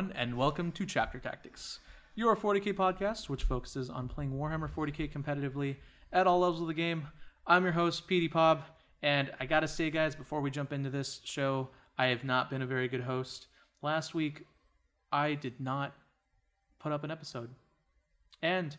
Everyone, and welcome to Chapter Tactics, your 40k podcast, which focuses on playing Warhammer 40k competitively at all levels of the game. I'm your host, Petey Pab, and I gotta say, guys, before we jump into this show, I have not been a very good host. Last week, I did not put up an episode, and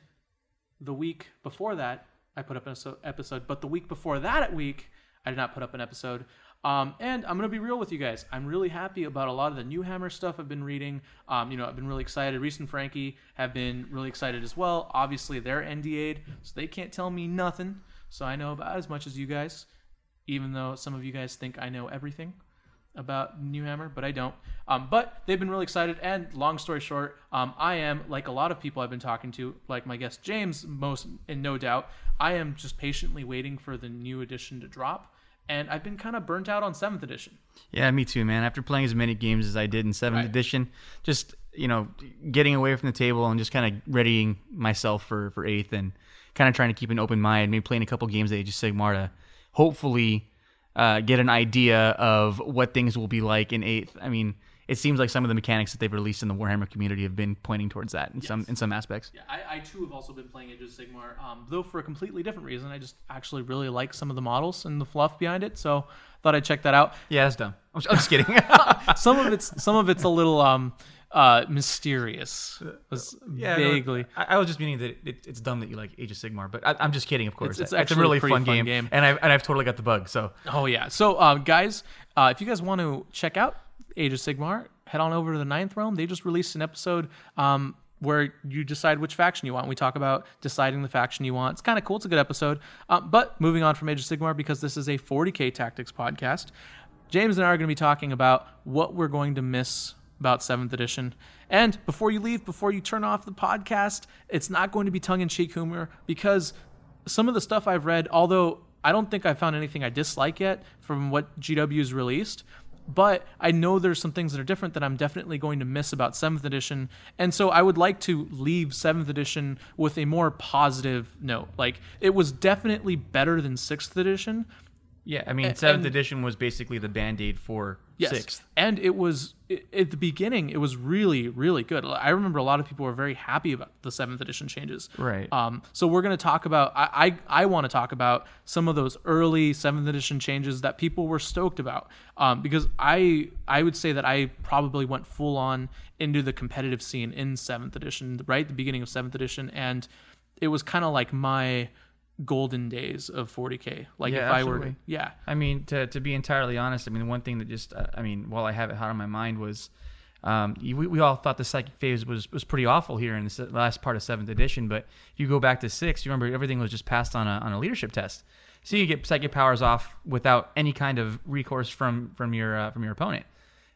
the week before that, I put up an episode, but the week before that week, I did not put up an episode. Um, and I'm gonna be real with you guys. I'm really happy about a lot of the new Hammer stuff I've been reading. Um, you know, I've been really excited. Reese and Frankie have been really excited as well. Obviously, they're NDA'd, so they can't tell me nothing. So I know about as much as you guys, even though some of you guys think I know everything about New Hammer, but I don't. Um, but they've been really excited. And long story short, um, I am like a lot of people I've been talking to, like my guest James, most and no doubt. I am just patiently waiting for the new edition to drop. And I've been kind of burnt out on seventh edition. Yeah, me too, man. After playing as many games as I did in seventh Right. edition, just you know, getting away from the table and just kind of readying myself for for eighth, and kind of trying to keep an open mind. Maybe playing a couple games at Age of Sigmar to hopefully uh, get an idea of what things will be like in eighth. I mean, it seems like some of the mechanics that they've released in the Warhammer community have been pointing towards that in some in some aspects. Yeah, I, I too have also been playing Age of Sigmar, um, though for a completely different reason. I just actually really like some of the models and the fluff behind it, so thought I'd check that out. Yeah, that's dumb. I'm, I'm just kidding. Some of it's some of it's a little um, uh, mysterious, was Yeah, no, vaguely. I, I was just meaning that it, it's dumb that you like Age of Sigmar, but I, I'm just kidding. Of course, it's a actually a really pretty fun, fun game, game. and I've and I've totally got the bug. So Oh yeah. So uh, guys, uh, if you guys want to check out Age of Sigmar, head on over to the Ninth Realm. They just released an episode um, where you decide which faction you want. We talk about deciding the faction you want. It's kind of cool. It's a good episode. Uh, but moving on from Age of Sigmar, because this is a 40k tactics podcast, James and I are going to be talking about what we're going to miss about seventh edition. And before you leave, before you turn off the podcast, it's not going to be tongue in cheek humor because some of the stuff I've read, although I don't think I found anything I dislike yet from what GW's released, but I know there's some things that are different that I'm definitely going to miss about 7th edition. And so I would like to leave 7th edition with a more positive note. Like, it was definitely better than 6th edition. yeah, I mean, seventh and- edition was basically the band aid for Yes. sixth. And it was at the beginning, it was really, really good. I remember a lot of people were very happy about the seventh edition changes. Right. Um, so we're going to talk about. I I, I want to talk about some of those early seventh edition changes that people were stoked about. Um, because I I would say that I probably went full on into the competitive scene in seventh edition, right, the beginning of seventh edition, and it was kind of like my golden days of 40k. Like Yeah, if I were, yeah, I mean, to to be entirely honest, I mean, one thing that just, uh, I mean, while I have it hot on my mind was, um, we, we all thought the psychic phase was was pretty awful here in the last part of seventh edition. But if you go back to six, you remember everything was just passed on a on a leadership test, so you get psychic powers off without any kind of recourse from from your uh, from your opponent.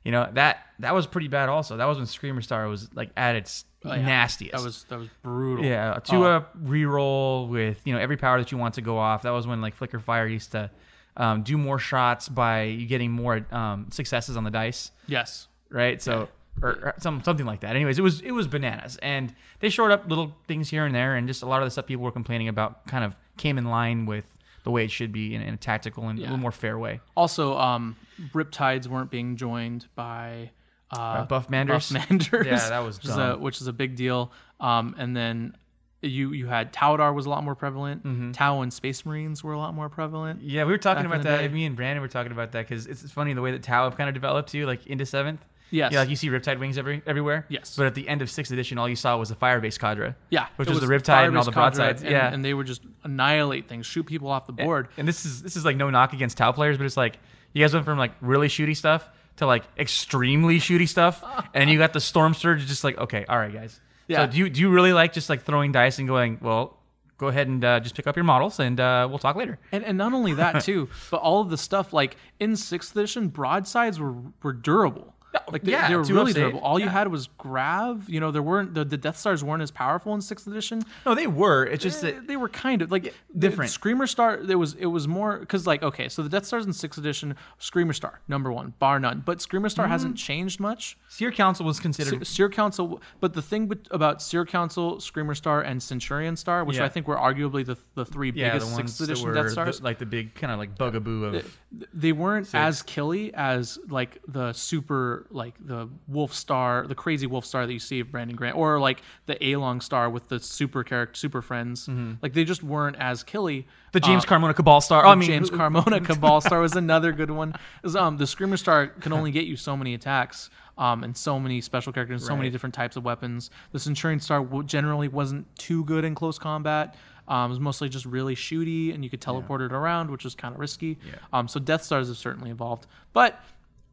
You know that that was pretty bad. Also, that was when Screamer Star was like at its Oh, yeah. nastiest. that was that was brutal. Yeah, to Oh. a reroll with you know every power that you want to go off. That was when like Flicker Fire used to um, do more shots by getting more um, successes on the dice, Yes. right? So or, or some something like that. Anyways, it was it was bananas, and they showed up little things here and there, and just a lot of the stuff people were complaining about kind of came in line with the way it should be in, in a tactical and a little more fair way. Also, um, Riptides weren't being joined by uh, Buff Manders? Buff Manders, Yeah, that was which is, a, which is a big deal. Um, and then you you had Taudar was a lot more prevalent. Mm-hmm. Tau and Space Marines were a lot more prevalent. Yeah, we were talking about that. day. Me and Brandon were talking about that because it's, funny the way that Tau have kind of developed too, like into seventh. Yes. Yeah, like you see Riptide wings every everywhere. Yes. But at the end of sixth edition, all you saw was the Firebase Cadre. Yeah, Which it was the Riptide and all the broadsides. and, Yeah. and they would just annihilate things, shoot people off the board. And this is this is like no knock against Tau players, but it's like you guys went from like really shooty stuff to like extremely shooty stuff, and you got the Storm Surge. Just like okay, all right, guys. Yeah. So do you do you really like just like throwing dice and going well? Go ahead and uh, just pick up your models, and uh, we'll talk later. And, and not only that too, but all of the stuff like in sixth edition, broadsides were were durable. Like they, yeah, they were really durable. All you had was grav. You know, there weren't the, the Death Stars weren't as powerful in sixth edition. No, they were. It's just Eh, that they were kind of like different. the Screamer Star. There was it was more because like okay, so the Death Stars in sixth edition, Screamer Star number one, bar none. But Screamer Star hasn't changed much. Seer Council was considered. Se- Seer Council, but the thing about Seer Council, Screamer Star, and Centurion Star, which Yeah. I think were arguably the the three yeah, biggest the sixth edition Death the- Stars, like the big kind of like bugaboo of. they weren't as killy as like the super like the Wolf Star, the crazy Wolf Star that you see of Brandon Grant, or like the Along Star with the super character, super friends. Like they just weren't as killy. Mm-hmm. the James Uh, Carmona Cabal Star. Oh, I mean, James Carmona Cabal Star was another good one. Um, the Screamer Star can only get you so many attacks, um, and so many special characters, and so many different types of weapons. The Centurion Star w- generally wasn't too good in close combat. Um, it was mostly just really shooty, and you could teleport it around, which was kind of risky. Um, so Death Stars have certainly evolved, but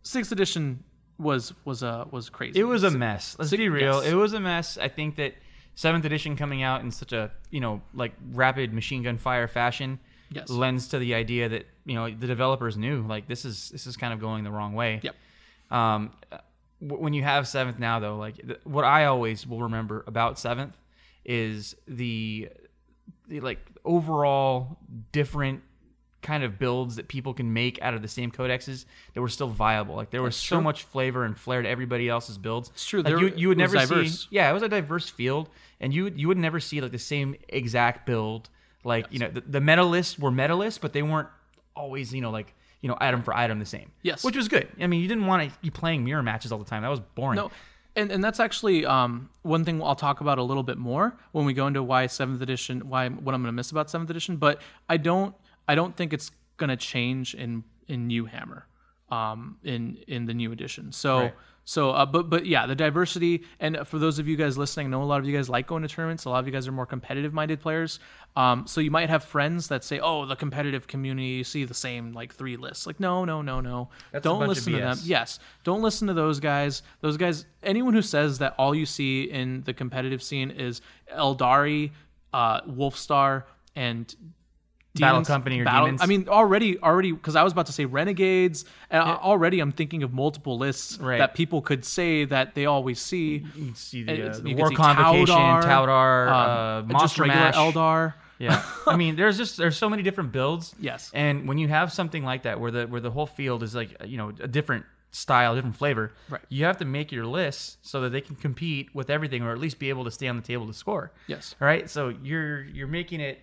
sixth edition was was uh, was crazy. It was a mess. Let's be real. yes. It was a mess. I think that seventh edition coming out in such a you know like rapid machine gun fire fashion Yes. lends to the idea that you know the developers knew like this is this is kind of going the wrong way. Yep. Um, when you have seventh now though, like th- what I always will remember about seventh is the the like overall different kind of builds that people can make out of the same codexes that were still viable. Like there was That's so true. much flavor and flair to everybody else's builds. It's true. Like There- you, you would never diverse. see. Yeah, it was a diverse field, and you would- you would never see like the same exact build. Like you know, the, the medalists were medalists, but they weren't always you know like you know item for item the same. Yes. which was good. I mean, you didn't want to be playing mirror matches all the time. That was boring. No, and and that's actually um, one thing I'll talk about a little bit more when we go into why seventh edition, why what I'm going to miss about seventh edition. But I don't I don't think it's going to change in in New Hammer, um, in in the new edition. So. Right. So, uh, but but yeah, the diversity, and for those of you guys listening, I know a lot of you guys like going to tournaments. A lot of you guys are more competitive-minded players. Um, so you might have friends that say, "Oh, the competitive community, you see the same like three lists." Like, no, no, no, no. That's Don't listen to them. Yes, don't listen to those guys. Those guys, anyone who says that all you see in the competitive scene is Eldari, uh, Wolfstar, and Battle Company or Battle- Demons? I mean, already, already, because I was about to say Renegades, and already I'm thinking of multiple lists Right. that people could say that they always see. You can see the, uh, the War Convocation, Taudar, um, uh, Monster Mash. Eldar. Yeah, I mean, there's just there's so many different builds. Yes. and when you have something like that, where the where the whole field is like you know a different style, different flavor, Right. You have to make your lists so that they can compete with everything, or at least be able to stay on the table to score. Yes. All right. So you're you're making it,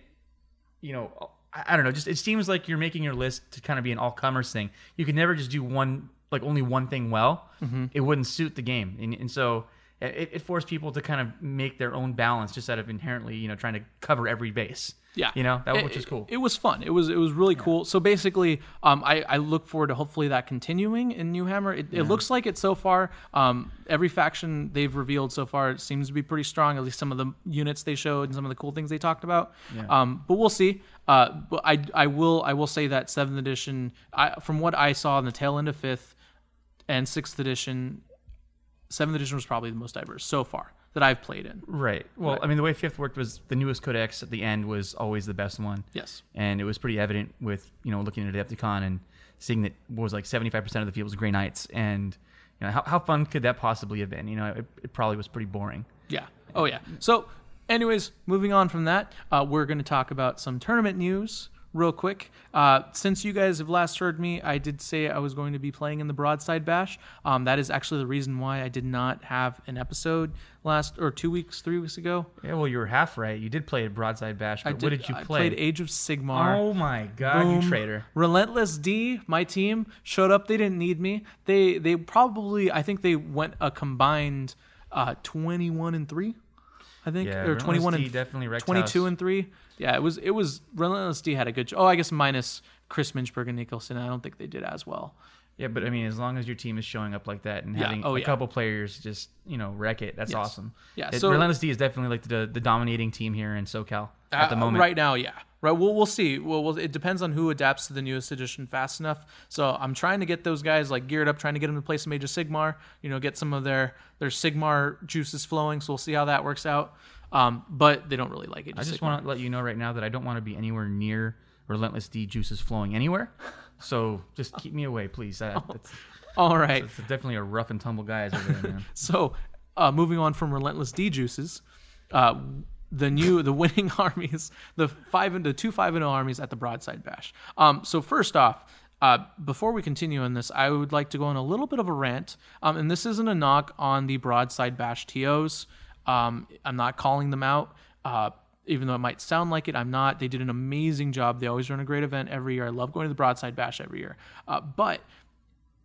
you know, I, I don't know. Just it seems like you're making your list to kind of be an all comers thing. You can never just do one like only one thing well. Mm-hmm. It wouldn't suit the game, and, and so. It, it forced people to kind of make their own balance, just out of inherently, you know, trying to cover every base. Yeah, you know that It- which is cool. It, was fun. It was it was really cool. So basically, um, I, I look forward to hopefully that continuing in New Hammer. It, it looks like it so far. Um, every faction they've revealed so far seems to be pretty strong. At least some of the units they showed and some of the cool things they talked about. Um, but we'll see. Uh, but I I will I will say that seventh edition. I, from what I saw in the tail end of fifth and sixth edition, seventh edition was probably the most diverse so far that I've played in. Right. Well, I mean, the way fifth worked was the newest codex at the end was always the best one. Yes. And it was pretty evident with you know looking at Adepticon and seeing that was like seventy five percent of the field was Grey Knights, and you know how, how fun could that possibly have been? You know, it, it probably was pretty boring. Yeah. Oh yeah. So, anyways, moving on from that, uh, we're going to talk about some tournament news real quick. Uh, since you guys have last heard me, I did say I was going to be playing in the Broadside Bash. Um, that is actually the reason why I did not have an episode last or two weeks, three weeks ago. Yeah, well, you were half right. You did play a broadside bash, but I what did you I play? played Age of Sigmar. oh my god, Boom. you traitor! Relentless D, my team showed up. They didn't need me. They they probably I think they went a combined uh, twenty one and three. I think, Yeah, or Relentless 21 D and definitely wrecked 22 house. and three. Yeah, it was it was Relentless D had a good. Oh, I guess minus Chris Minchberg and Nicholson. I don't think they did as well. Yeah, but I mean, as long as your team is showing up like that and Yeah, having oh, a yeah. couple players just you know wreck it, that's Yes. awesome. Yeah, It- so- Relentless D is definitely like the the dominating team here in SoCal at the Uh, moment. right now, yeah. Right, we'll we'll see. Well, we'll, it depends on who adapts to the newest edition fast enough. So I'm trying to get those guys like geared up, trying to get them to play some Age of Sigmar. You know, get some of their their Sigmar juices flowing. So we'll see how that works out. Um, but they don't really like it. I just want to let you know right now that I don't want to be anywhere near Relentless D juices flowing anywhere. So just keep me away, please. All right. that's definitely a rough and tumble guys over there, man. So, uh, moving on from relentless D juices, uh, the new the winning armies, the five and the two five and zero armies at the Broadside Bash. Um, so first off. Uh, before we continue on this, I would like to go on a little bit of a rant, um, and this isn't a knock on the Broadside Bash TOs. Um, I'm not calling them out, uh, even though it might sound like it. I'm not. They did an amazing job. They always run a great event every year. I love going to the Broadside Bash every year. Uh, but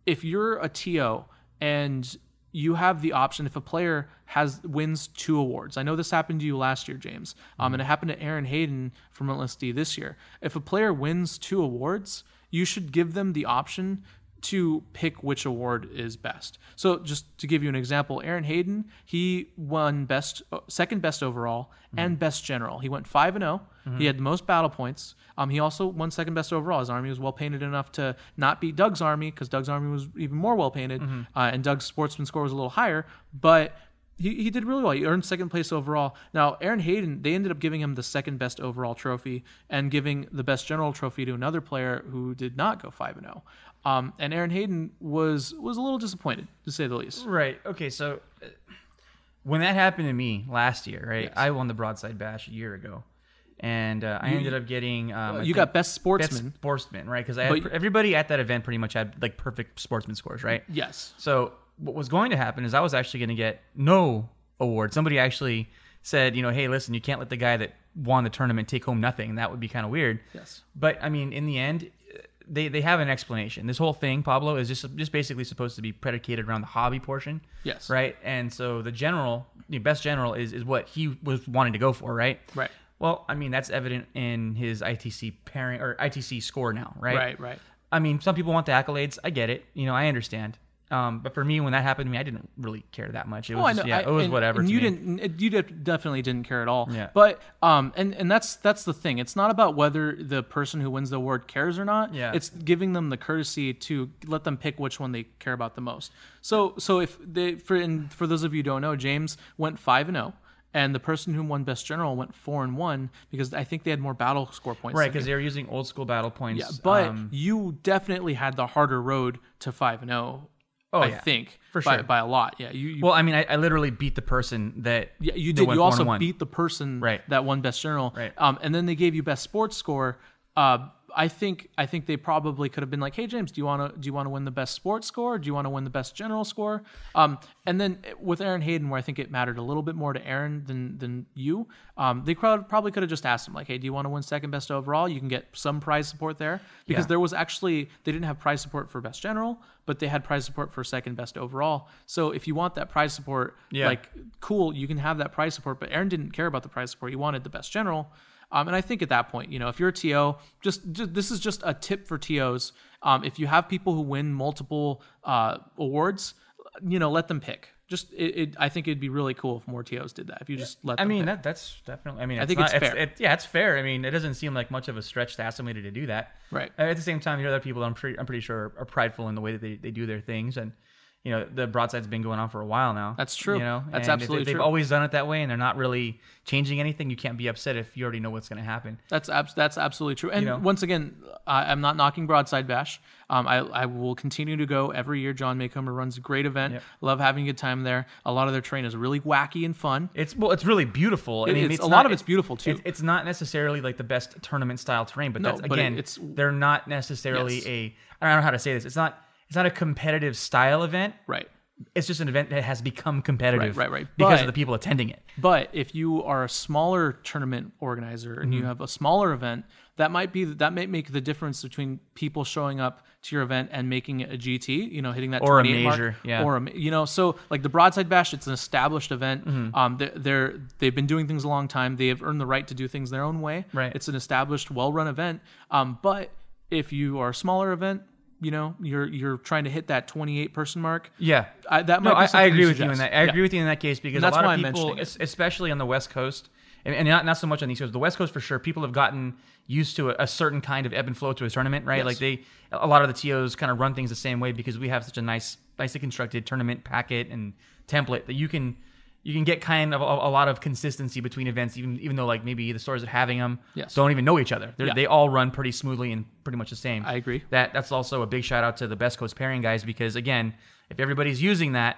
if you're a TO and you have the option if a player has wins two awards. I know this happened to you last year, James, um, and it happened to Aaron Hayden from Relentless D this year. If a player wins two awards, you should give them the option to pick which award is best. So just to give you an example, Aaron Hayden, he won best second best overall and best general. He went 5 and 0. He had the most battle points. Um, he also won second best overall. His army was well painted enough to not beat Doug's army because Doug's army was even more well painted, uh, and Doug's sportsman score was a little higher. But he, he did really well. He earned second place overall. Now, Aaron Hayden, they ended up giving him the second best overall trophy and giving the best general trophy to another player who did not go 5 and 0. Um, and Aaron Hayden was was a little disappointed, to say the least. Right. Okay. So uh, when that happened to me last year, right? Yes. I won the Broadside Bash a year ago, and uh, I ended up getting. Um, you got best sportsman. best sportsman. sportsman, right? Because I had, But- everybody at that event pretty much had like perfect sportsman scores, right? Yes. So what was going to happen is I was actually going to get no award. Somebody actually said, you know, hey, listen, you can't let the guy that won the tournament take home nothing. That would be kind of weird. Yes. But I mean, in the end, they they have an explanation. This whole thing, Pablo, is just just basically supposed to be predicated around the hobby portion. Yes. Right. And so the general, the best general, is is what he was wanting to go for, right? Right. Well, I mean, that's evident in his ITC pairing or ITC score now, right? Right. Right. I mean, some people want the accolades. I get it. You know, I understand. Um, but for me, when that happened to me, I didn't really care that much. It was, Oh, I know. yeah, I- it was and- whatever. And you me. didn't. it- You definitely didn't care at all. Yeah. But um, and and that's that's the thing. It's not about whether the person who wins the award cares or not. Yeah. It's giving them the courtesy to let them pick which one they care about the most. So so if they for and for those of you who don't know, James went five and zero. And the person who won Best General went four and one because I think they had more battle score points. right because they were using old school battle points. yeah, but um, you definitely had the harder road to five and zero. Oh, I yeah. think For by, sure. by a lot. Yeah, you, you well, I mean, I, I literally beat the person that Yeah, you did. You also beat the person Right. that won best general. Right. Um, and then they gave you best sports score. Uh, I think I think they probably could have been like, "Hey James, do you want to do you want to win the best sports score? Do you want to win the best general score?" Um, and then with Aaron Hayden, where I think it mattered a little bit more to Aaron than than you, um, they crowd probably could have just asked him like, "Hey, do you want to win second best overall? You can get some prize support there because Yeah. there was actually they didn't have prize support for best general, but they had prize support for second best overall. So if you want that prize support, Yeah. like cool, you can have that prize support. But Aaron didn't care about the prize support; he wanted the best general. Um, and I think at that point, you know, if you're a TO, just, just this is just a tip for TOs. Um, if you have people who win multiple uh, awards, you know, let them pick. Just it, it, I think it'd be really cool if more TOs did that. If you just let. I them mean, pick. that that's definitely. I mean, I think not, it's fair. It, yeah, it's fair. I mean, it doesn't seem like much of a stretch to ask somebody to do that. Right. At the same time, you know, other people I'm pretty, I'm pretty sure are prideful in the way that they, they do their things, and you know, the broadside's been going on for a while now. That's true. You know, That's and absolutely if they've true. always done it that way, and they're not really changing anything. You can't be upset if you already know what's going to happen. That's abs- that's absolutely true. And know? once again, I, I'm not knocking Broadside Bash. Um, I, I will continue to go every year. John Maycomer runs a great event. Yep. Love having a good time there. A lot of their terrain is really wacky and fun. It's well, it's really beautiful. I mean, it's- it's a not- lot of it's beautiful, too. It's, it's not necessarily like the best tournament style terrain, but No, that's but again, it- it's- they're not necessarily Yes. a. I don't know how to say this. It's not. It's not a competitive style event. Right. It's just an event that has become competitive, Right, right, right. because But- of the people attending it. But if you are a smaller tournament organizer and you Mm-hmm. have a smaller event, that might be that might make the difference between people showing up to your event and making it a GT, you know, hitting that Or a 28 mark, major, yeah. or a, you know, so like the Broadside Bash, it's an established event. Mm-hmm. Um, they're, they're they've been doing things a long time. They have earned the right to do things their own way. Right. It's an established, well-run event. Um, but if you are a smaller event, you know, you're you're trying to hit that 28 person mark. Yeah. I, that might No, I, I agree with you in that. I Yeah. agree with you in that case because a lot of people, mentioning it. es- especially on the West Coast, and, and not, not so much on the East Coast, the West Coast for sure, people have gotten used to a, a certain kind of ebb and flow to a tournament, right? Yes. Like they, a lot of the TOs kind of run things the same way because we have such a nice, nicely constructed tournament packet and template that you can. You can get kind of a, a lot of consistency between events, even even though like maybe the stores that are having them Yes. don't even know each other. Yeah. They all run pretty smoothly and pretty much the same. I agree. That that's also a big shout out to the Best Coast pairing guys because again, if everybody's using that,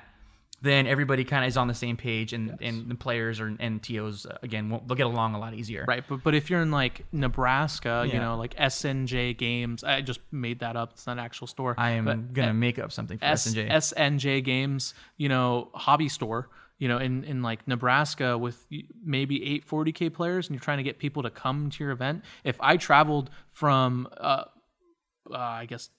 then everybody kind of is on the same page, and and the players or and tos uh, again won't, they'll get along a lot easier. Right, but but if you're in like Nebraska, you know, like SNJ Games, I just made that up. It's not an actual store. I am But gonna make up something for S- SNJ. SNJ Games, you know, hobby store, you know, in, in like Nebraska with maybe eight 40K players and you're trying to get people to come to your event. If I traveled from, uh, uh, I guess,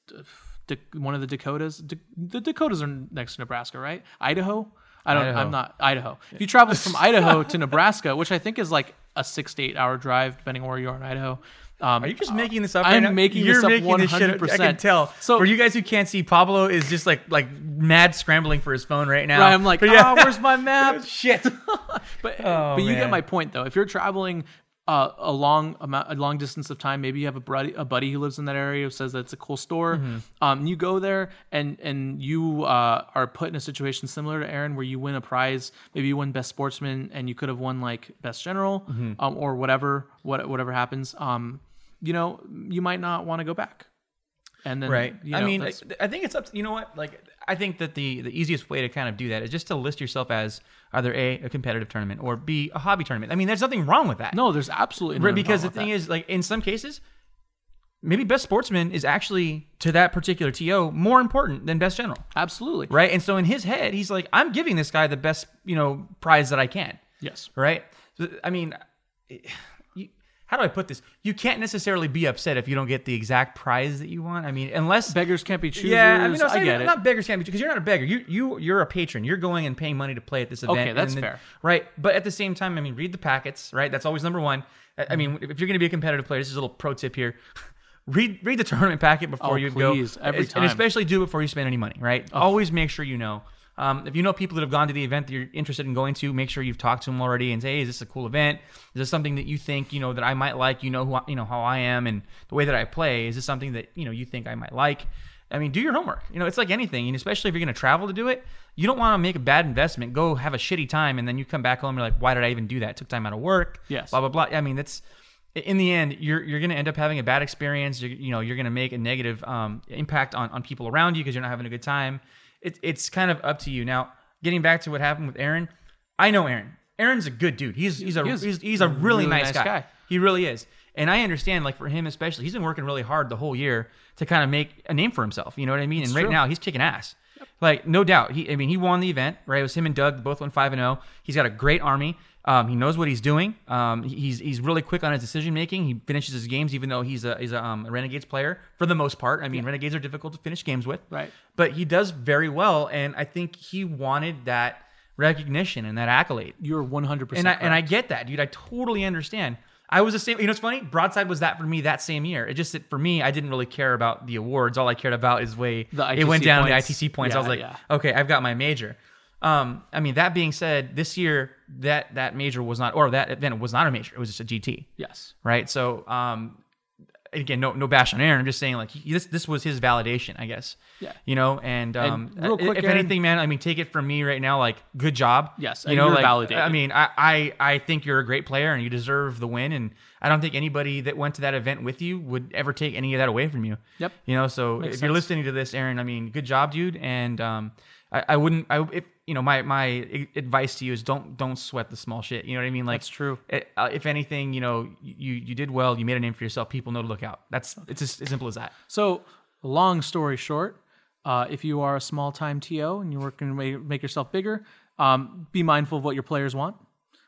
Da- one of the Dakotas, Da- the Dakotas are next to Nebraska, right? Idaho? I don't, Idaho. I'm not Idaho. If you travel from Idaho to Nebraska, which I think is like a six to eight hour drive, depending on where you are in Idaho. Um, Are you just making this up? I'm right now? making You're this up making this shit up. I 100%. can tell. So- for you guys who can't see, Pablo is just like like mad scrambling for his phone right now. Right, I'm like, But ah, where's my map? shit. But Oh, but you get my point though. If you're traveling uh, a long amount, a long distance of time, maybe you have a buddy, a buddy who lives in that area who says that it's a cool store. Mm-hmm. Um, you go there and and you uh, are put in a situation similar to Aaron, where you win a prize. Maybe you win best sportsman, and you could have won like best general Mm-hmm. um, or whatever. What whatever happens. Um, you know, you might not want to go back. And then right you i know, mean I, I think it's up to you know what like i think that the the easiest way to kind of do that is just to list yourself as either a a competitive tournament or b a hobby tournament i mean there's nothing wrong with that no, there's absolutely Right, because the thing that. is like in some cases maybe best sportsman is actually to that particular to more important than best general absolutely right and so in his head he's like i'm giving this guy the best you know prize that i can yes. right? I mean, you, how do I put this? You can't necessarily be upset if you don't get the exact prize that you want. I mean, unless Beggars can't be choosers. yeah, I mean, no, I get it. not beggars can't be because you're not a beggar. You you you're a patron. You're going and paying money to play at this event. Okay, that's and fair. right? But at the same time, I mean, read the packets. Right, that's always number one. I- mean, if you're going to be a competitive player, this is a little pro tip here. Read read the tournament packet before Oh, you please, go, every and time. Oh. especially do it before you spend any money. Right, always make sure you know. Um, if you know people that have gone to the event that you're interested in going to, make sure you've talked to them already and say, "Hey, is this a cool event? Is this something that you think you know that I might like? You know who I, you know how I am and the way that I play. Is this something that you know you think I might like?" I mean, do your homework. You know, it's like anything, and especially if you're going to travel to do it, you don't want to make a bad investment. Go have a shitty time, and then you come back home. And you're like, "Why did I even do that? It took time out of work." Yes. Blah blah blah. I mean, that's in the end, you're you're going to end up having a bad experience. You're, you know, you're going to make a negative um, impact on on people around you because you're not having a good time. It, it's kind of up to you. Now, getting back to what happened with Aaron, I know Aaron. Aaron's a good dude. He's he's a He he's, he's a really, Really nice, nice guy. guy. He really is. And I understand, like for him especially, he's been working really hard the whole year to kind of make a name for himself. You know what I mean? and right true. now, he's kicking ass. Like no doubt. He, I mean, he won the event. Right? It was him and Doug. Both went five and zero. He's got a great army. Um, he knows what he's doing. Um, he's he's really quick on his decision making. He finishes his games, even though he's a he's a, um, a Renegades player for the most part. I mean, Renegades are difficult to finish games with. Right. But he does very well, and I think he wanted that recognition and that accolade You're 100. percent and I and I get that, dude. I totally understand. I was the same. You know, what's funny? Broadside was that for me that same year. It just that for me, I didn't really care about the awards. All I cared about is way The it went down points. the ITC points. I was like, yeah. okay, I've got my major. Um, I mean, that being said, this year that that major was not, or that event was not a major. It was just a GT, yes. right? So, um, again, no no bash on Aaron. I'm just saying like he, this this was his validation, I guess. Yeah. You know, and um, real quick, if Aaron- anything, man, I mean, take it from me right now, like good job. Yes, you know, you're like validated. I mean, I, I I think you're a great player and you deserve the win, and I don't think anybody that went to that event with you would ever take any of that away from you. Yep. You know, so Makes if you're listening to this, Aaron, I mean, good job, dude, and um, I, I wouldn't, I if you know, my my advice to you is don't don't sweat the small shit. You know what I mean? Like That's true. it- uh, if anything, you know, you you did well. You made a name for yourself. People know to look out. That's it's just as simple as that. So, long story short, uh, if you are a small time TO and you're working to make yourself bigger, um, be mindful of what your players want.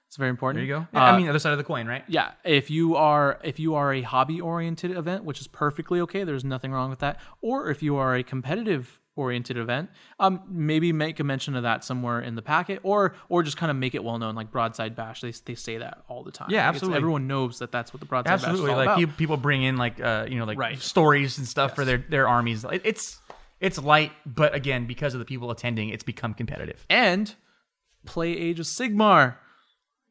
It's very important. There you go. Uh, I mean, other side of the coin, right? yeah, if you are if you are a hobby oriented event, which is perfectly okay, there's nothing wrong with that. Or if you are a competitive oriented event, um, maybe make a mention of that somewhere in the packet, or or just kind of make it well known, like Broadside Bash. They they say that all the time. Yeah, Like, absolutely. everyone knows that that's what the Broadside Absolutely. Bash is Like about. people bring in like uh, you know like Right. stories and stuff for their their armies. It's it's light, but again, because of the people attending, it's become competitive. and play Age of Sigmar.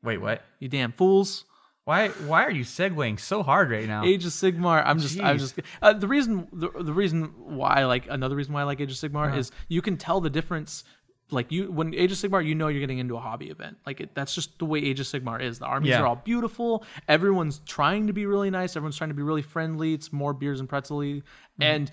Wait, what? You damn fools. Why why are you segueing so hard right now? Age of Sigmar. I'm just, I'm just. Uh, the reason, the, the reason why I like another reason why I like Age of Sigmar Uh-huh. is you can tell the difference. Like you, when Age of Sigmar, you know you're getting into a hobby event. Like it, that's just the way Age of Sigmar is. The armies Yeah. are all beautiful. Everyone's trying to be really nice. Everyone's trying to be really friendly. It's more beers and pretzely, Mm-hmm. and.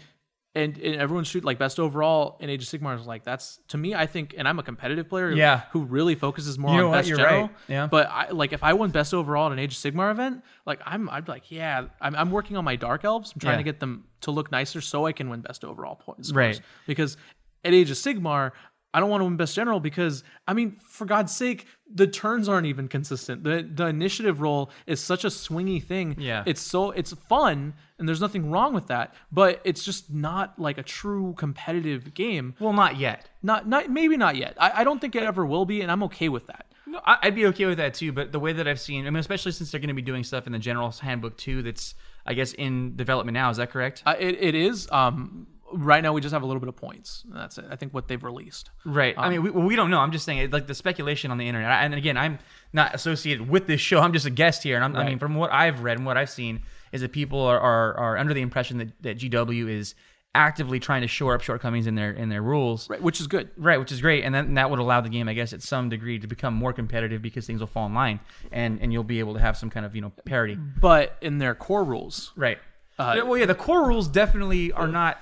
And, and everyone's shoot like best overall in Age of Sigmar is like that's to me I think and I'm a competitive player Yeah. who really focuses more You know on what? best You're general right. Yeah. but I like if I won best overall at an Age of Sigmar event, like I'm I'd be like, yeah, I'm, I'm working on my dark elves. I'm trying Yeah. to get them to look nicer so I can win best overall points. Right. Because at Age of Sigmar, I don't want to win best general because I mean, for God's sake, the turns aren't even consistent. The the initiative roll is such a swingy thing. Yeah. It's so it's fun and there's nothing wrong with that, but it's just not like a true competitive game. well, not yet. Not not maybe not yet. I, I don't think it ever will be, and I'm okay with that. No, I- I'd be okay with that too. But the way that I've seen, I mean, especially since they're going to be doing stuff in the General's Handbook too, that's I guess in development now. Is that correct? Uh, it, it is. Um, right now we just have a little bit of points. That's it. I think what they've released. Right. I mean, we, we don't know. I'm just saying, like the speculation on the internet. And again, I'm not associated with this show. I'm just a guest here. And I'm, I mean, from what I've read and what I've seen, is that people are, are, are under the impression that, that GW is actively trying to shore up shortcomings in their in their rules. Right, which is good. Right, which is great, and then that would allow the game, I guess, at some degree, to become more competitive because things will fall in line, and and you'll be able to have some kind of you know parity. But in their core rules, Right. Uh, Yeah, well, yeah, the core rules definitely are not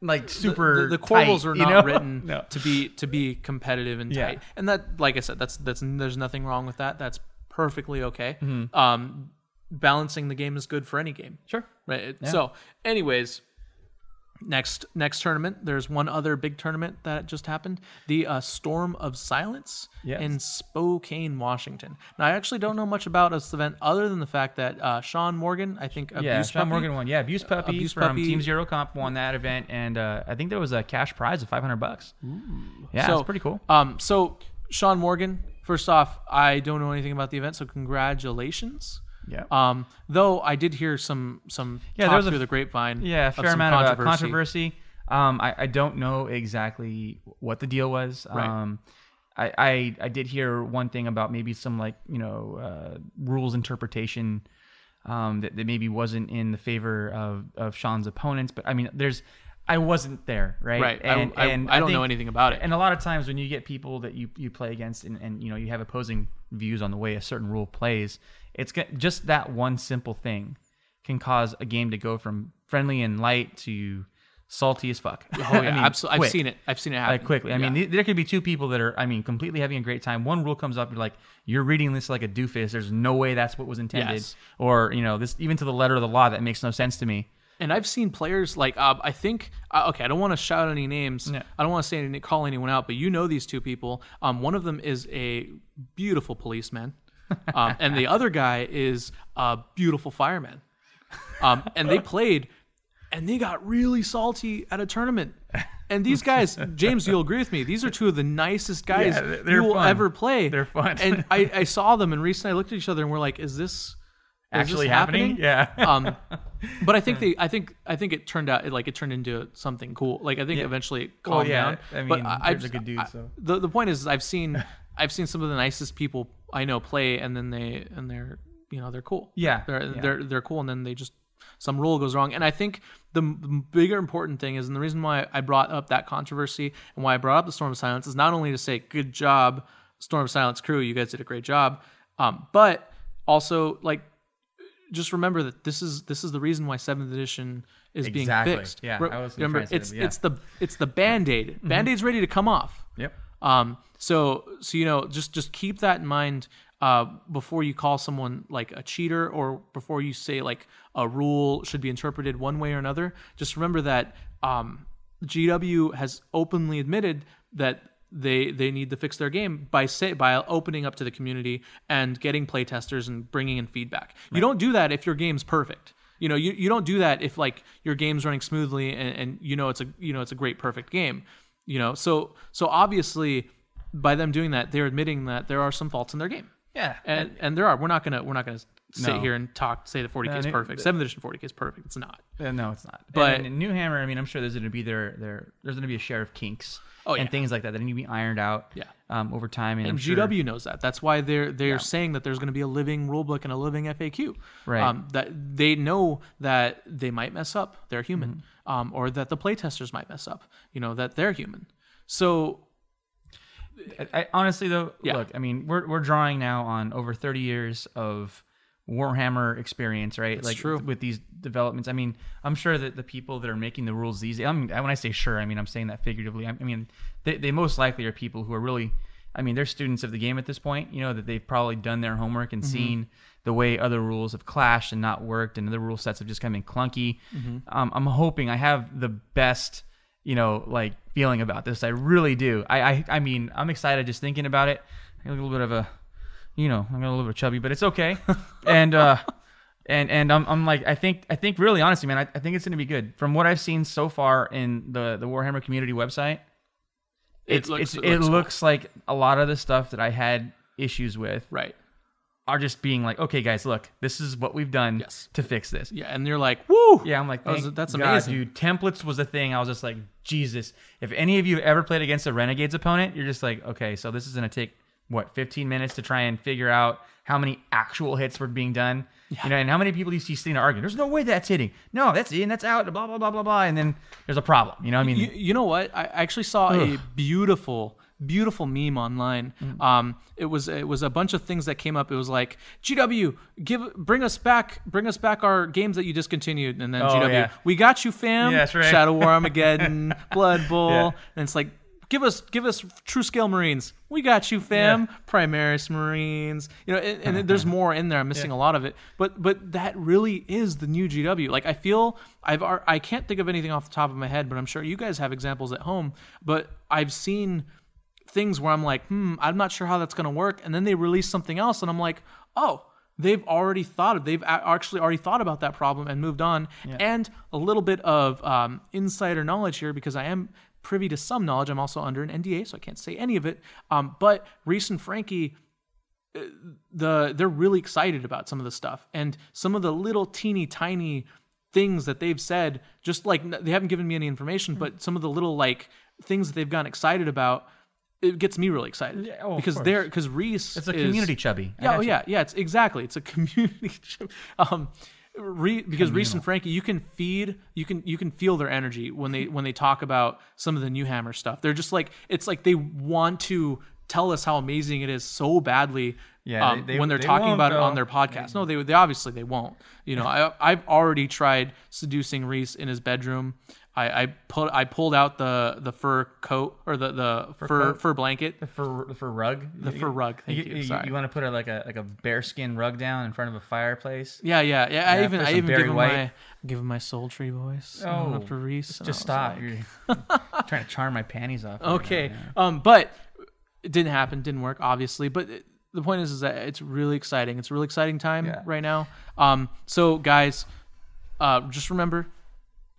like super. the, the tight, rules are you not know? written No. to be to be competitive and Yeah. tight. And that, like I said, that's that's there's nothing wrong with that. That's perfectly okay. Mm-hmm. Um, balancing the game is good for any game. Sure. Right. It- So, anyways, next next tournament, there's one other big tournament that just happened: the uh, Storm of Silence Yes. in Spokane, Washington. Now, I actually don't know much about this event other than the fact that uh, Sean Morgan, I think, Yeah, Abuse Sean Puppy- Morgan won. Yeah, Abuse Puppy Abuse from Puppy. Team Zero Comp won that event, and uh, I think there was a cash prize of 500 bucks. Yeah, So, it's pretty cool. Um, so Sean Morgan, first off, I don't know anything about the event, so congratulations. Yeah. Um, though I did hear some some Yeah, talk there was a through f- the grapevine. Yeah, a fair amount of uh, controversy. Um, I, I don't know exactly what the deal was. Right. Um, I, I I did hear one thing about maybe some like you know uh, rules interpretation um, that, that maybe wasn't in the favor of, of Sean's opponents. But I mean, there's I wasn't there, right? Right. And, I, I, and I don't know anything about it. And a lot of times when you get people that you, you play against and, and you know you have opposing views on the way a certain rule plays, it's just that one simple thing can cause a game to go from friendly and light to salty as fuck. oh yeah, absolutely. I've seen it. I've seen it happen Like quickly. I mean, th- there could be two people that are, I mean, completely having a great time. One rule comes up, you're like, you're reading this like a doofus. There's no way that's what was intended. Yes. Or, you know, this even to the letter of the law that makes no sense to me. and I've seen players like uh, I think uh, okay, I don't want to shout any names. Yeah. I don't want to say any, call anyone out, but you know these two people. Um, one of them is a beautiful policeman, um, and the other guy is a beautiful fireman. Um, and they played, and they got really salty at a tournament. And these guys, James, you'll agree with me. These are two of the nicest guys Yeah, you will fun. ever play. They're fun. And I, I saw them, and recently I looked at each other, and we're like, "Is this is Actually this happening? Yeah. um, but I think they, I think, I think it turned out, it, like it turned into something cool. Like I think eventually it Well, calmed yeah, down. I mean, but I, they're I've- a good dude, I- so. the the point is, I've seen, I've seen some of the nicest people I know play, and then they, and they're, you know, they're cool. Yeah, they're yeah. they're they're cool, and then they just some rule goes wrong. And I think the, the bigger important thing is, and the reason why I brought up that controversy and why I brought up the Storm of Silence is not only to say good job, Storm of Silence crew, you guys did a great job, um, but also like just remember that this is this is the reason why seventh edition is being fixed. Yeah, Re- I was gonna remember try and say it's yeah. it's the it's the band aid. Band aid's ready to come off. Yep. Um, so so you know just just keep that in mind uh, before you call someone like a cheater or before you say like a rule should be interpreted one way or another. Just remember that um, GW has openly admitted that they they need to fix their game by say by opening up to the community and getting playtesters and bringing in feedback. You don't do that if your game's perfect. You know, you, you don't do that if like your game's running smoothly and, and you know it's a you know it's a great perfect game. You know, so so obviously by them doing that, they're admitting that there are some faults in their game. Yeah, And and there are. We're not gonna we're not gonna sit No. here and talk say the 40k is No, perfect. Seventh edition 40k is perfect. It's not. Uh, no, it's not. But- and, in New Hammer, I mean, I'm sure there's going to be there there there's going to be a share of kinks Oh, yeah. and things like that that need to be ironed out. Yeah. Um, over time, and, And I'm sure- GW knows that. That's why they're they're saying that there's going to be a living rulebook and a living FAQ. Right. Um, that they know that they might mess up. They're human. Mm-hmm. Um, or that the playtesters might mess up. You know that they're human. So I, I, honestly, though, Yeah. look, I mean, we're we're drawing now on over 30 years of Warhammer experience, right? like true. with these developments. I mean, I'm sure that the people that are making the rules these, I mean, when I say sure, I mean I'm saying that figuratively. I, mean, they, they most likely are people who are really, I mean, they're students of the game at this point. You know that they've probably done their homework and seen the way other rules have clashed and not worked, and other rule sets have just come in clunky. Um, I'm hoping I have the best you know, like feeling about this. I really do. I, I, I mean, I'm excited just thinking about it. I got a little bit of a, you know, I'm a little bit chubby, but it's okay. and, uh, and, and I'm, I'm like, I think, I think really honestly, man, I, I think it's going to be good from what I've seen so far in the, the Warhammer community website. It It's, looks- it's, it it looks looks, cool. like a lot of the stuff that I had issues with right. are just being like, okay, guys, look, this is what we've done Yes. to fix this. Yeah, and they're like, woo. Yeah, I'm like, That was- thank that's God, amazing. dude. Templates was the thing. I was just like, Jesus. If any of you ever played against a Renegades opponent, you're just like, okay, so this is gonna take what 15 minutes to try and figure out how many actual hits were being done. You know, and how many people do you see sitting arguing? There's no way that's hitting. No, that's in, that's out. Blah blah blah blah blah. And then there's a problem. You know, what I mean, You, you know what? I actually saw a beautiful, beautiful meme online. Mm. Um, it was it was a bunch of things that came up. It was like GW, give bring us back, bring us back our games that you discontinued, and then Oh, GW, yeah. we got you, fam. Yeah, that's right. Shadow War Armageddon, Blood Bowl, Yeah. and it's like. Give us, give us true scale Marines. We got you, fam. Primaris Marines. You know, and, and there's more in there. I'm missing a lot of it, but but that really is the new GW. Like I feel I've I can't think of anything off the top of my head, but I'm sure you guys have examples at home. But I've seen things where I'm like, hmm, I'm not sure how that's gonna work, and then they release something else, and I'm like, oh, they've already thought of, they've actually already thought about that problem and moved on, and a little bit of um, insider knowledge here because I am privy to some knowledge. I'm also under an NDA, so I can't say any of it. Um, but Reese and Frankie the they're really excited about some of the stuff and some of the little teeny tiny things that they've said just like they haven't given me any information but some of the little like things that they've gotten excited about it gets me really excited Yeah, oh, because they're because Reese it's a is- community chubby. I yeah, oh you. yeah, yeah. It's exactly. It's a community. show. um, Re, because Reese and Frankie, you can feed, you can you can feel their energy when they when they talk about some of the new Hammer stuff. They're just like it's like they want to tell us how amazing it is so badly. Yeah, um, they- they- when they're they talking about it on their podcast. No, they they obviously they won't. You know, I I've already tried seducing Reese in his bedroom. I I put I pulled out the the fur coat or the the fur fur, coat? blanket. The fur, the fur rug. The fur rug, thank you, You, sorry. want to put a, like a like a bearskin rug down in front of a fireplace? Yeah, yeah, yeah. I even I even give him White. my give him my sultry voice. Oh, up to Reese. Just stop. like, trying to charm my panties off. right okay, now, yeah. um, but it didn't happen. Didn't work, obviously. But it, the point is, is that it's really exciting. It's a really exciting time Yeah. right now. Um, so guys, uh, just remember,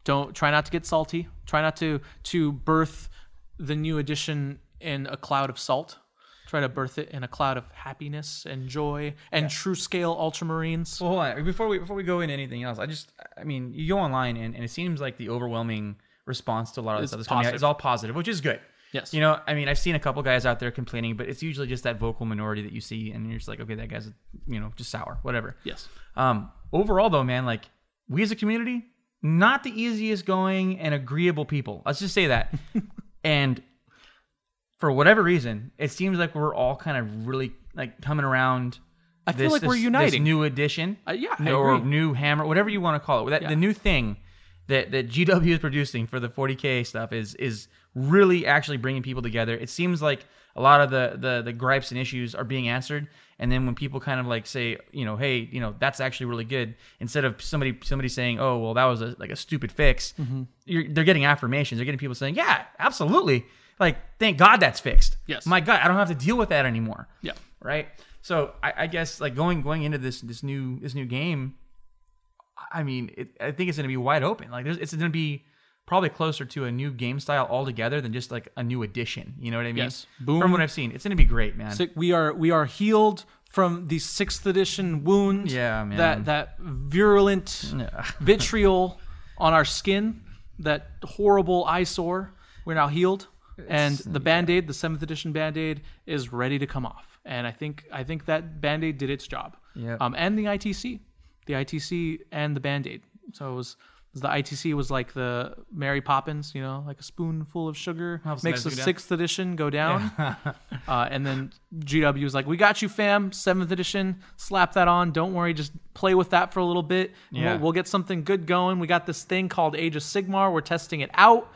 don't try not to get salty. Try not to to birth the new edition in a cloud of salt. Try to birth it in a cloud of happiness and joy and true scale ultramarines. Well, hold on. Before we before we go into anything else, I just I mean, you go online and, and it seems like the overwhelming response to a lot of It's this stuff that's coming out positive. is all positive, which is good. Yes. You know, I mean, I've seen a couple guys out there complaining, but it's usually just that vocal minority that you see, and you're just like, okay, that guy's, you know, just sour, whatever. Yes. Um, overall, though, man, like we as a community, not the easiest going and agreeable people. Let's just say that. and for whatever reason, it seems like we're all kind of really like coming around. I feel like we're This uniting. new edition, Uh, yeah, I or agree. new hammer, whatever you want to call it. That Yeah. the new thing that that GW is producing for the 40k stuff is is really actually bringing people together. It seems like a lot of the the the gripes and issues are being answered, And then when people kind of like say, you know, hey, you know, that's actually really good, instead of somebody somebody saying, oh, well, that was a, like a stupid fix, Mm-hmm. you're, they're getting affirmations. They're getting people saying, yeah, absolutely. Like, thank God that's fixed. Yes. My God, I don't have to deal with that anymore. Yeah. Right. So I, I guess like going going into this this new this new game, I mean, it, I think it's going to be wide open. Like, there's, it's going to be probably closer to a new game style altogether than just like a new addition. You know what I mean? Yes. Boom. From what I've seen, it's going to be great, man. So we are we are healed from the sixth edition wound. Yeah, man. That that virulent Yeah. vitriol on our skin, that horrible eyesore. We're now healed, and the band aid, the seventh edition band aid, is ready to come off. And I think I think that band aid did its job. Yep. Um, and the ITC, the ITC and the band aid. So it was. The ITC was like the Mary Poppins, you know, like a spoonful of sugar Helps makes the the medicine go down. sixth edition go down. Uh, and then GW was like, "We got you, fam. Seventh edition. Slap that on. Don't worry. Just play with that for a little bit. Yeah. We'll, we'll get something good going. We got this thing called Age of Sigmar. We're testing it out.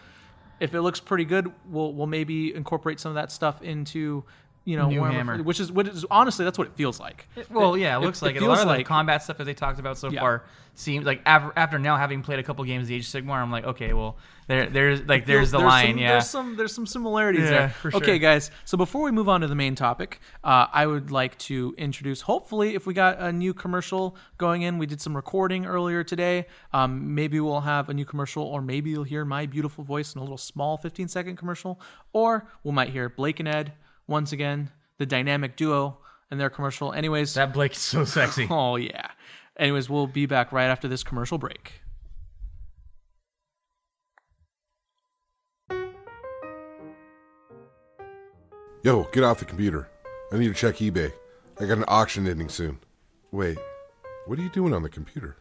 If it looks pretty good, we'll we'll maybe incorporate some of that stuff into." You know, New Warhammer- Hammer. which is what is honestly that's what it feels like. Well, yeah, it looks like it. A lot of like the combat stuff that they talked about so Yeah. far seems like after, after now having played a couple games of Age of Sigmar, I'm like, okay, well, there, there's like there's the line, some, yeah. There's some there's some similarities Yeah, there. for Okay, guys. So before we move on to the main topic, uh, I would like to introduce. Hopefully, if we got a new commercial going in, we did some recording earlier today. Um, maybe we'll have a new commercial, or maybe you'll hear my beautiful voice in a little small 15 second commercial, or we might hear Blake and Ed once again, the dynamic duo, in their commercial. Anyways, that Blake is so sexy. oh yeah. Anyways, we'll be back right after this commercial break. Yo, get off the computer. I need to check eBay. I got an auction ending soon. Wait, what are you doing on the computer?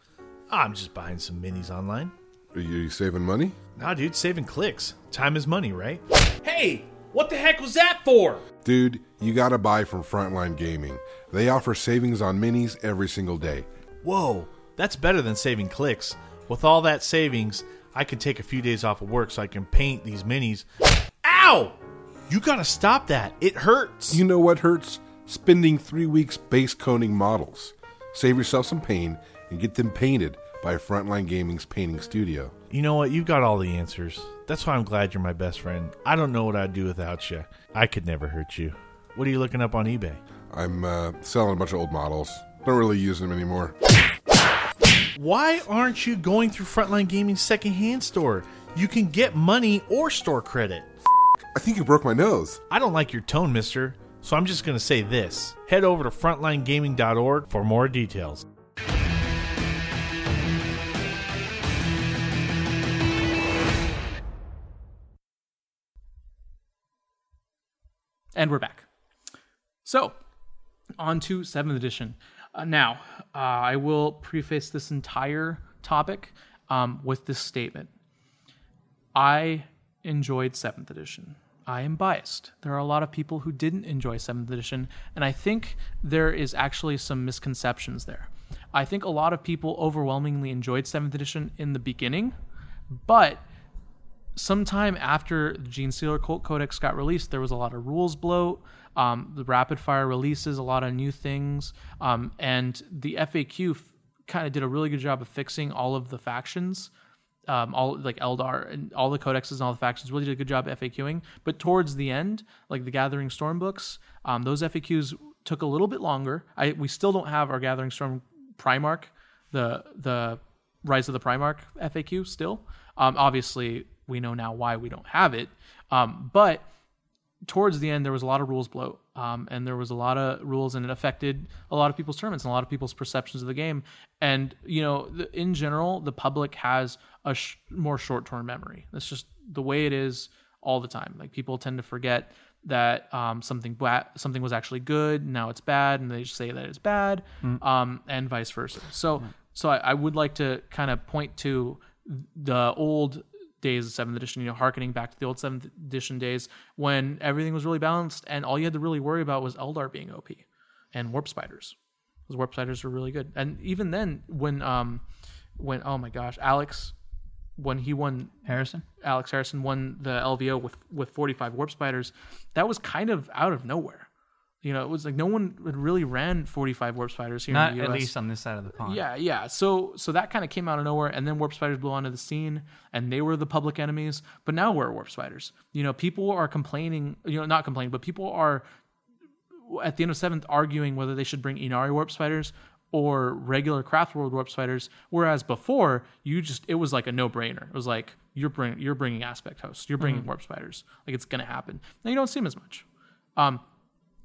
I'm just buying some minis online. Are you, are you saving money? Nah, dude, saving clicks. Time is money, right? Hey, what the heck was that for? Dude, you gotta buy from Frontline Gaming. They offer savings on minis every single day. Whoa, that's better than saving clicks. With all that savings, I can take a few days off of work so I can paint these minis. Ow! You gotta stop that. It hurts. You know what hurts? Spending three weeks base coating models. Save yourself some pain and get them painted by Frontline Gaming's painting studio. You know what? You've got all the answers. That's why I'm glad you're my best friend. I don't know what I'd do without you. I could never hurt you. What are you looking up on eBay? I'm uh, selling a bunch of old models. Don't really use them anymore. Why aren't you going through Frontline Gaming's secondhand store? You can get money or store credit. I think you broke my nose. I don't like your tone, mister, so I'm just going to say this. Head over to frontlinegaming.org for more details. And we're back. So, on to 7th edition. Uh, now, uh, I will preface this entire topic um, with this statement. I enjoyed 7th edition. I am biased. There are a lot of people who didn't enjoy 7th edition, and I think there is actually some misconceptions there. I think a lot of people overwhelmingly enjoyed 7th edition in the beginning, but sometime after the Genestealer Codex got released, there was a lot of rules bloat, um, the rapid fire releases, a lot of new things, um, and the FAQ f- kind of did a really good job of fixing all of the factions. Um, all like Eldar and all the codexes and all the factions really did a good job FAQing. But towards the end, like the Gathering Storm books, um, those FAQs took a little bit longer. I we still don't have our Gathering Storm Primarch, the the Rise of the Primarch FAQ still. Um, obviously, we know now why we don't have it. Um, but towards the end, there was a lot of rules bloat, um, and there was a lot of rules, and it affected a lot of people's tournaments and a lot of people's perceptions of the game. And you know, the, in general, the public has a sh- more short-term memory. That's just the way it is all the time. Like people tend to forget that um, something ba- something was actually good, now it's bad, and they just say that it's bad, um, and vice versa. So, so I, I would like to kind of point to the old days of seventh edition, you know, harkening back to the old seventh edition days when everything was really balanced and all you had to really worry about was Eldar being OP and warp spiders. Those warp spiders were really good. And even then, when um, when oh my gosh, Alex, when he won Harrison. Alex Harrison won the LVO with with 45 warp spiders, that was kind of out of nowhere. You know, it was like no one had really ran 45 warp spiders here Not in the at least on this side of the pond. Yeah, yeah. So so that kind of came out of nowhere, and then warp spiders blew onto the scene, and they were the public enemies. But now we're warp spiders. You know, people are complaining. You know, not complaining, but people are at the end of seventh arguing whether they should bring Ynnari warp spiders or regular Craft World warp spiders. Whereas before, you just it was like a no brainer. It was like you're bring you're bringing aspect hosts, you're bringing warp spiders, like it's gonna happen. Now you don't see them as much. Um,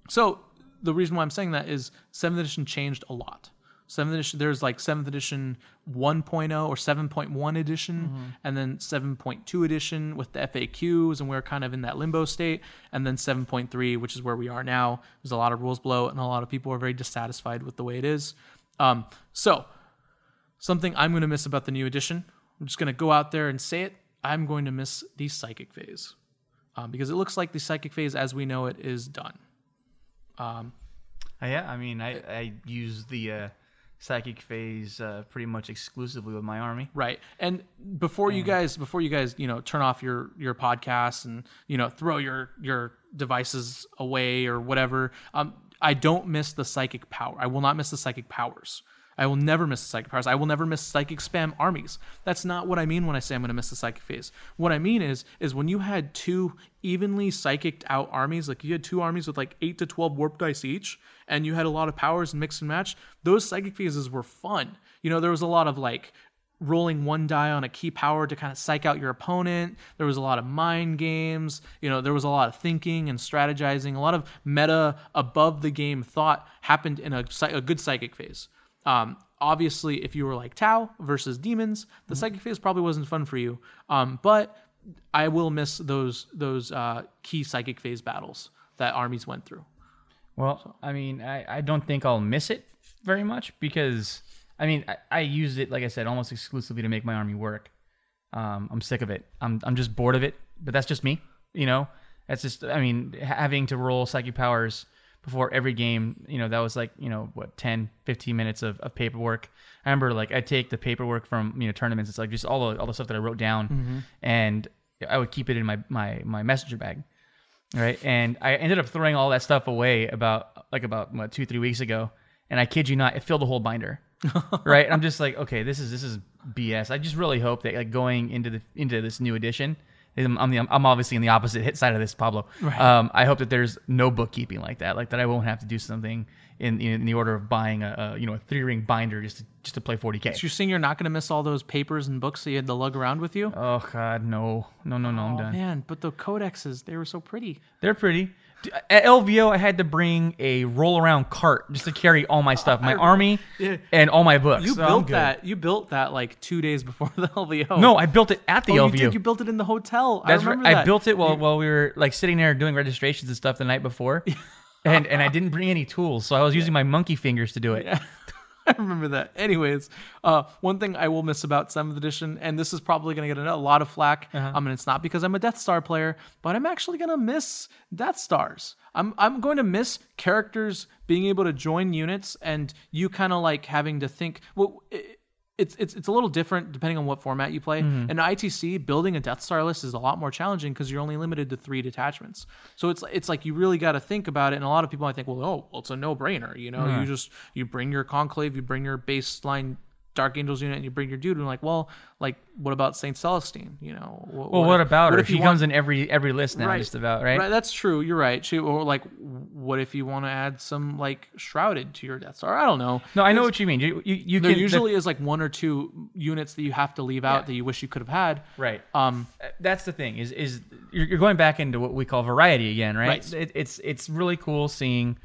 so the reason why I'm saying that is seventh edition changed a lot. Seventh edition, there's like seventh edition 1.0 or 7.1 edition, and then 7.2 edition with the FAQs, and we're kind of in that limbo state. And then 7.3, which is where we are now. There's a lot of rules blow, and a lot of people are very dissatisfied with the way it is. Um, so something I'm going to miss about the new edition. I'm just going to go out there and say it. I'm going to miss the psychic phase um, because it looks like the psychic phase as we know it is done. Um, Uh, yeah, I mean, I, I use the uh, psychic phase uh, pretty much exclusively with my army. Right. And before you guys before you guys, you know, turn off your your podcasts and, you know, throw your your devices away or whatever, um I don't miss the psychic power. I will not miss the psychic powers. I will never miss the psychic powers. I will never miss psychic spam armies. That's not what I mean when I say I'm going to miss the psychic phase. What I mean is is when you had two evenly psychicked out armies, like you had two armies with like 8 to 12 warp dice each and you had a lot of powers and mix and match, those psychic phases were fun. You know, there was a lot of like rolling one die on a key power to kind of psych out your opponent. There was a lot of mind games. You know, there was a lot of thinking and strategizing. A lot of meta above the game thought happened in a, a good psychic phase. Um, obviously, if you were like Tau versus demons, the psychic phase probably wasn't fun for you. Um, but I will miss those those uh, key psychic phase battles that armies went through. Well, I mean, I, I don't think I'll miss it very much because, I mean, I, I used it, like I said, almost exclusively to make my army work. Um, I'm sick of it. I'm, I'm just bored of it, but that's just me, you know? That's just, I mean, having to roll psychic powers before every game, you know, that was like, you know, what, 10, 15 minutes of, of paperwork. I remember, like, I'd take the paperwork from, you know, tournaments. It's like just all the, all the stuff that I wrote down mm-hmm. and I would keep it in my, my, my messenger bag right? And I ended up throwing all that stuff away about like about what two three weeks ago, and I kid you not, it filled the whole binder, right? And I'm just like, okay, this is this is BS. I just really hope that like going into the into this new edition. I'm, I'm, the, I'm obviously in the opposite hit side of this, Pablo. Um, I hope that there's no bookkeeping like that, like that I won't have to do something in in the order of buying a, a you know a three ring binder just to, just to play 40k. So you're saying you're not going to miss all those papers and books that you had to lug around with you? Oh God, no, no, no, no, I'm Oh, done. man, but the codexes, they were so pretty. They're pretty. At LVO, I had to bring a roll around cart just to carry all my stuff, my army, Yeah. and all my books. You So built that. You built that like two days before the LVO. No, I built it at the oh, LVO. you did. You built it in the hotel. That's I right. remember I built it while while we were like sitting there doing registrations and stuff the night before, and and I didn't bring any tools, so I was using my monkey fingers to do it. I remember that. Anyways, uh, one thing I will miss about seventh edition, and this is probably going to get a lot of flack. Uh-huh. I mean, it's not because I'm a Death Star player, but I'm actually going to miss Death Stars. I'm I'm going to miss characters being able to join units, and you kind of like having to think. Well, it, it's it's it's a little different depending on what format you play. Mm-hmm. In ITC, building a Death Star list is a lot more challenging because you're only limited to three detachments. So it's it's like you really got to think about it. And a lot of people I think, well, oh, well, it's a no brainer. You know, you just you bring your conclave, you bring your baseline Dark Angels unit, and you bring your dude. And like, well, like what about Saint Celestine? You know, wh- Well, what if- about her? if She you comes in every every list now, Right. just about right. Right, that's true. You're right. She, or like, what if you want to add some like shrouded to your Death Star? I don't know. No, I know what you mean. You you, you There can the- usually is like one or two units that you have to leave out Yeah. that you wish you could have had. right. Um, that's the thing is is you're, you're going back into what we call variety again, right? Right. It, it's it's really cool seeing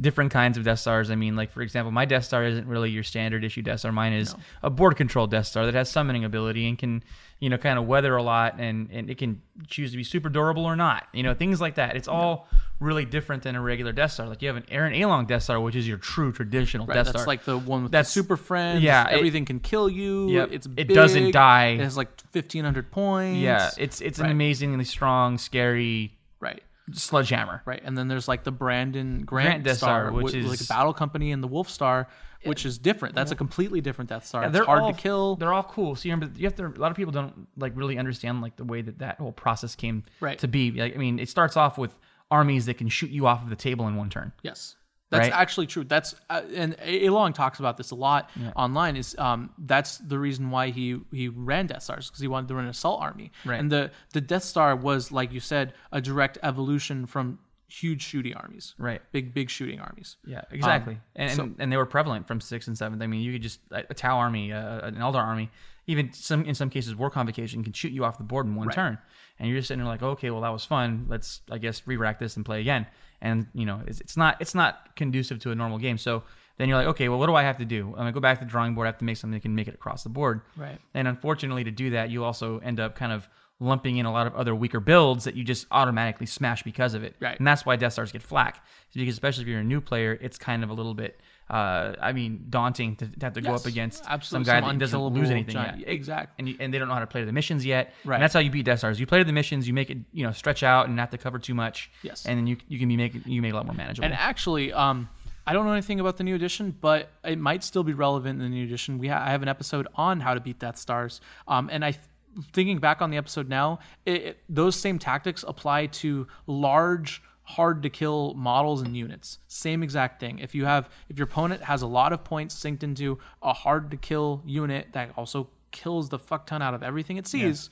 different kinds of Death Stars. I mean, like for example, my Death Star isn't really your standard issue Death Star. Mine is a board control Death Star that has summoning ability and can you know kind of weather a lot and and it can choose to be super durable or not. You know things like that. It's all really different than a regular Death Star. Like you have an Aaron Aleong Death Star, which is your true traditional right, Death that's Star. That's like the one with That's- the super friends. yeah, it- everything can kill you. Yep, It's it doesn't die. It has like fifteen hundred points. yeah, it's it's Right. an amazingly strong, scary right. Sledgehammer. Right, and then there's like the Brandon Grant, Grant Death Star, Star, which is like is- Battle Company and the Wolf Star, which is different. That's a completely different Death Star. it's they're hard all, to kill. They're all cool. So you remember, you have to. A lot of people don't like really understand like the way that that whole process came Right. to be. Like, I mean, it starts off with armies that can shoot you off of the table in one turn. Yes. That's Right? actually true. That's uh, and A- Aleong talks about this a lot online. Is um that's the reason why he he ran Death Stars because he wanted to run an assault army. Right. And the the Death Star was like you said a direct evolution from huge shooting armies. Right. Big big shooting armies. Yeah, exactly. and, Um, so- and and they were prevalent from sixth and seventh. I mean, you could just a, a Tau army, uh, an Eldar army, even some in some cases war convocation can shoot you off the board in one Right. turn, and you're just sitting there like, okay, well that was fun. Let's I guess re-rack this and play again. And you know, it's, it's not it's not conducive to a normal game. So then you're like, okay, well what do I have to do? I'm gonna go back to the drawing board. I have to make something that can make it across the board. Right. And unfortunately, to do that, you also end up kind of lumping in a lot of other weaker builds that you just automatically smash because of it. Right. And that's why Death Stars get flack. Because especially if you're a new player, it's kind of a little bit, uh, I mean, daunting to, to have to go up against absolutely, some guy some that doesn't lose anything giant- yet. exactly. And, you, and they don't know how to play the missions yet. Right. And that's how you beat Death Stars. You play the missions, you make it, you know, stretch out and not to cover too much. Yes. And then you you can be making you make it a lot more manageable. And actually, um, I don't know anything about the new edition, but it might still be relevant in the new edition. We ha- I have an episode on how to beat Death Stars, um, and I. Th- Thinking back on the episode now, it, it- those same tactics apply to large, hard to kill models and units. Same exact thing. If you have, if your opponent has a lot of points synced into a hard to kill unit that also kills the fuck ton out of everything it sees,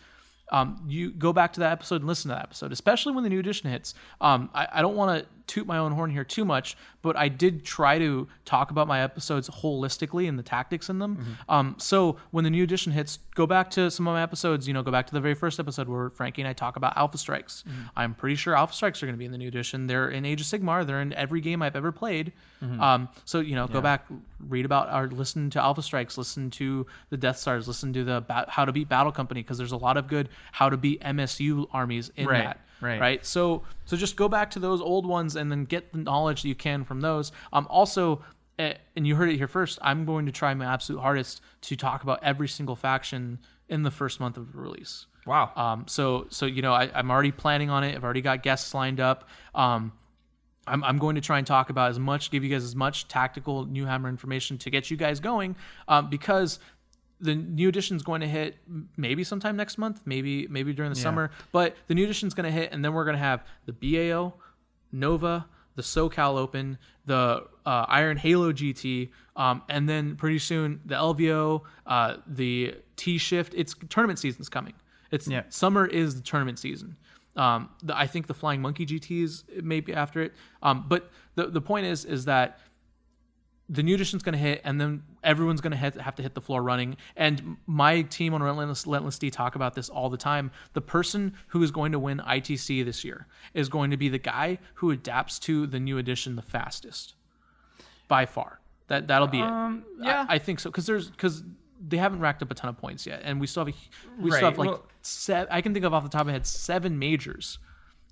um, you go back to that episode and listen to that episode, especially when the new edition hits. Um, I, I don't want to toot my own horn here too much, but I did try to talk about my episodes holistically and the tactics in them. Mm-hmm. Um, so when the new edition hits, go back to some of my episodes. You know, go back to the very first episode where Frankie and I talk about Alpha Strikes. Mm-hmm. I'm pretty sure Alpha Strikes are going to be in the new edition. They're in Age of Sigmar. They're in every game I've ever played. Mm-hmm. Um, so you know, go back, read about or listen to Alpha Strikes, listen to the Death Stars, listen to the ba- How to Beat Battle Company because there's a lot of good How to Beat MSU armies in Right, that. Right. Right. So so just go back to those old ones and then get the knowledge that you can from those. Um, also. eh, And you heard it here first. I'm going to try my absolute hardest to talk about every single faction in the first month of release. wow. Um, so so you know I, I'm already planning on it. I've already got guests lined up. Um, I'm, I'm going to try and talk about as much, give you guys as much tactical New Hammer information to get you guys going, um, because the new edition is going to hit maybe sometime next month, maybe maybe during the summer. But the new edition is going to hit, and then we're going to have the BAO, Nova, the SoCal Open, the uh, Iron Halo GT, um, and then pretty soon the LVO, uh, the T Shift. It's tournament season's coming. It's Yeah. summer is the tournament season. Um, the, I think the Flying Monkey GT is maybe after it. Um, but the the point is is that the new edition's going to hit, and then everyone's going to have to hit the floor running. And my team on Relentless, Relentless D talk about this all the time. The person who is going to win ITC this year is going to be the guy who adapts to the new edition the fastest, by far. That that'll be Um, it. yeah. I, I think so because there's because they haven't racked up a ton of points yet, and we still have a, we still have like well- se- I can think of off the top of my head seven majors.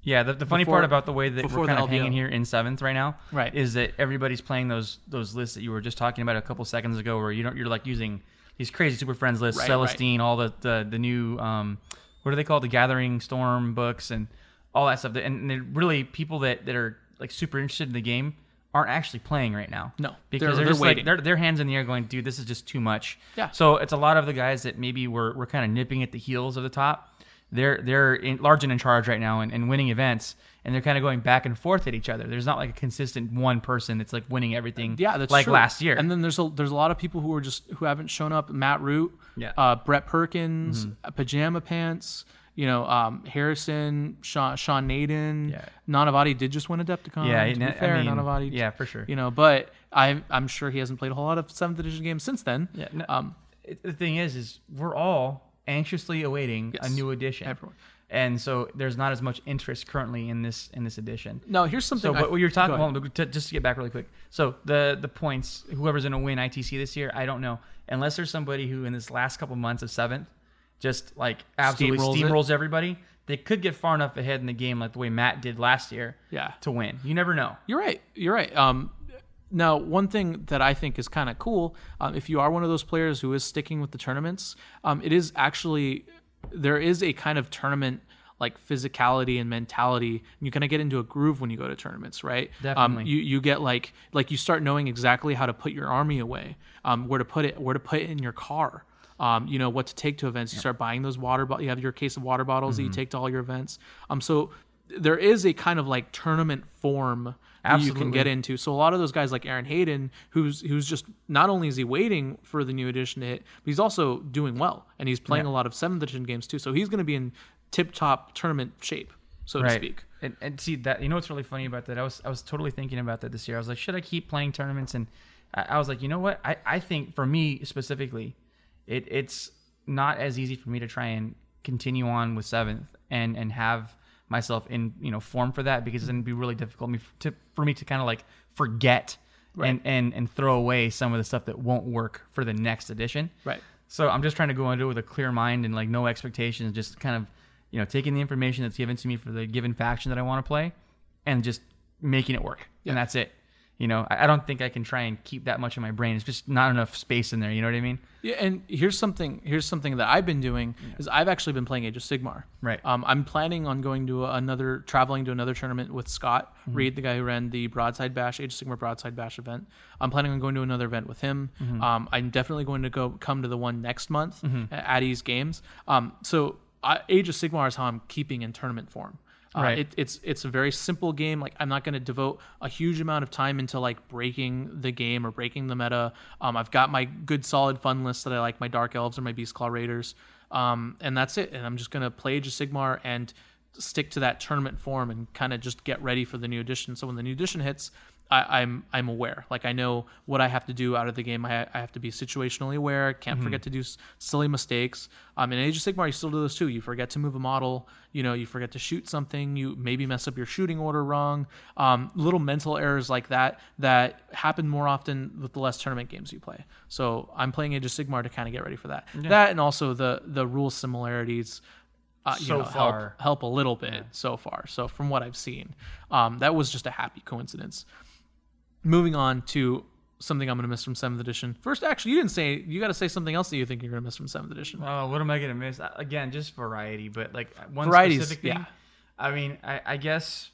Yeah, the, the funny Before- part about the way that we're kind of hanging here in seventh right now, Right. is that everybody's playing those those lists that you were just talking about a couple seconds ago, where you don't you're like using these crazy super friends lists, Right, Celestine, all the, the the new um, what are they called, the Gathering Storm books, and all that stuff. And they're really people that that are like super interested in the game aren't actually playing right now. No, because they're- they're, they're just waiting. like they're their hands in the air, going, dude, this is just too much. Yeah. So it's a lot of the guys that maybe were were kind of nipping at the heels of the top. They're they're in, large and in charge right now and, and winning events, and they're kind of going back and forth at each other. There's not like a consistent one person that's like winning everything. Yeah, that's like true. last year. And then there's a there's a lot of people who are just who haven't shown up. Matt Root, Yeah. uh, Brett Perkins, uh, Pajama Pants. You know, um, Harrison, Sean, Sean Nayden, Yeah. Nanavati did just win Adepticon. Yeah, to be I fair, mean, Nanavati. yeah, for sure. You know, but I I'm sure he hasn't played a whole lot of seventh edition games since then. yeah, no, Um, the thing is, is we're all anxiously awaiting a new edition. Everyone. And so there's not as much interest currently in this in this edition. no, here's something. So, I- but what you're talking, about, to, just to get back really quick. So the the points, whoever's going to win ITC this year, I don't know, unless there's somebody who in this last couple months of seventh, just like absolutely Steamrolls steamrolls everybody. They could get far enough ahead in the game, like the way Matt did last year, Yeah. to win. You never know. You're right. You're right. Um, now, one thing that I think is kind of cool, um, if you are one of those players who is sticking with the tournaments, um, it is actually there is a kind of tournament like physicality and mentality. You kind of get into a groove when you go to tournaments, right? Definitely. Um, you you get like like you start knowing exactly how to put your army away, um, where to put it, where to put it in your car. Um, you know what to take to events. You start buying those water. Bo- you have your case of water bottles that you take to all your events. Um, so there is a kind of like tournament form that you can get into. So a lot of those guys like Aaron Hayden, who's who's just not only is he waiting for the new edition to hit, but he's also doing well and he's playing Yeah. a lot of seventh edition games too. So he's going to be in tip top tournament shape, so to speak. And, and see that you know what's really funny about that? I was I was totally thinking about that this year. I was like, should I keep playing tournaments? And I, I was like, you know what? I, I think for me specifically, it it's not as easy for me to try and continue on with seventh and and have myself in you know form for that because then it'd be really difficult me to for me to kind of like forget and and and throw away some of the stuff that won't work for the next edition. Right. So I'm just trying to go into it with a clear mind and like no expectations, just kind of, you know, taking the information that's given to me for the given faction that I want to play and just making it work. And that's it. You know, I, don't think I can try and keep that much in my brain. It's just not enough space in there. You know what I mean? Yeah, and here's something. Here's something that I've been doing is I've actually been playing Age of Sigmar. Right. Um, I'm planning on going to another, traveling to another tournament with Scott Mm-hmm. Reed, the guy who ran the Broadside Bash, Age of Sigmar Broadside Bash event. I'm planning on going to another event with him. Mm-hmm. Um, I'm definitely going to go come to the one next month at Addie's Games. Um, so I, Age of Sigmar is how I'm keeping in tournament form. Uh, it, it's it's a very simple game. Like I'm not going to devote a huge amount of time into like breaking the game or breaking the meta. Um, I've got my good solid fun list that I like, my Dark Elves or my Beast Claw Raiders, um, and that's it. And I'm just going to play Age of Sigmar and stick to that tournament form and kind of just get ready for the new edition. So when the new edition hits, I, I'm I'm aware. Like I know what I have to do out of the game. I, I have to be situationally aware. Can't forget to do s- silly mistakes. Um, in Age of Sigmar, you still do those too. You forget to move a model. You know, you forget to shoot something. You maybe mess up your shooting order wrong. Um, little mental errors like that that happen more often with the less tournament games you play. So I'm playing Age of Sigmar to kind of get ready for that. That and also the the rule similarities. Uh, you So know, far. help help a little bit so far. So from what I've seen, um, that was just a happy coincidence. Moving on to something I'm going to miss from seventh edition. First, actually, you didn't say. You got to say something else that you think you're going to miss from seventh edition. Oh, what am I gonna miss? Uh, Again, just variety, but like one Varieties, specific thing. yeah. I mean, I, I guess,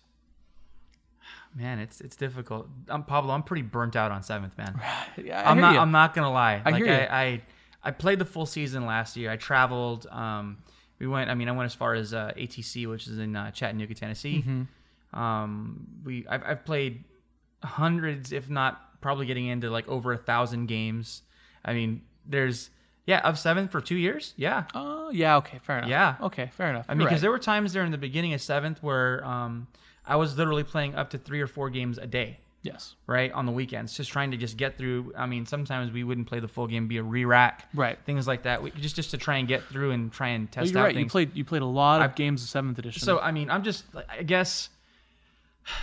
man, it's it's difficult. I'm Pablo. I'm pretty burnt out on seventh, man. Yeah, I I'm hear not. you. I'm not gonna lie. I like hear you. I, I, I played the full season last year. I traveled. Um, we went. I mean, I went as far as uh, ATC, which is in uh, Chattanooga, Tennessee. Mm-hmm. Um, we. I've, I've played hundreds, if not probably getting into like over a thousand games. I mean, there's yeah of seventh for two years. Yeah. Oh, yeah. Okay, fair enough. Yeah. Okay, fair enough. I mean, because there were times there in the beginning of seventh where um, I was literally playing up to three or four games a day yes, right on the weekends just trying to just get through i mean sometimes we wouldn't play the full game be a re-rack Right. things like that we, just just to try and get through and try and test you're out right. You played. You played a lot of I- games of seventh edition. so i mean i'm just i guess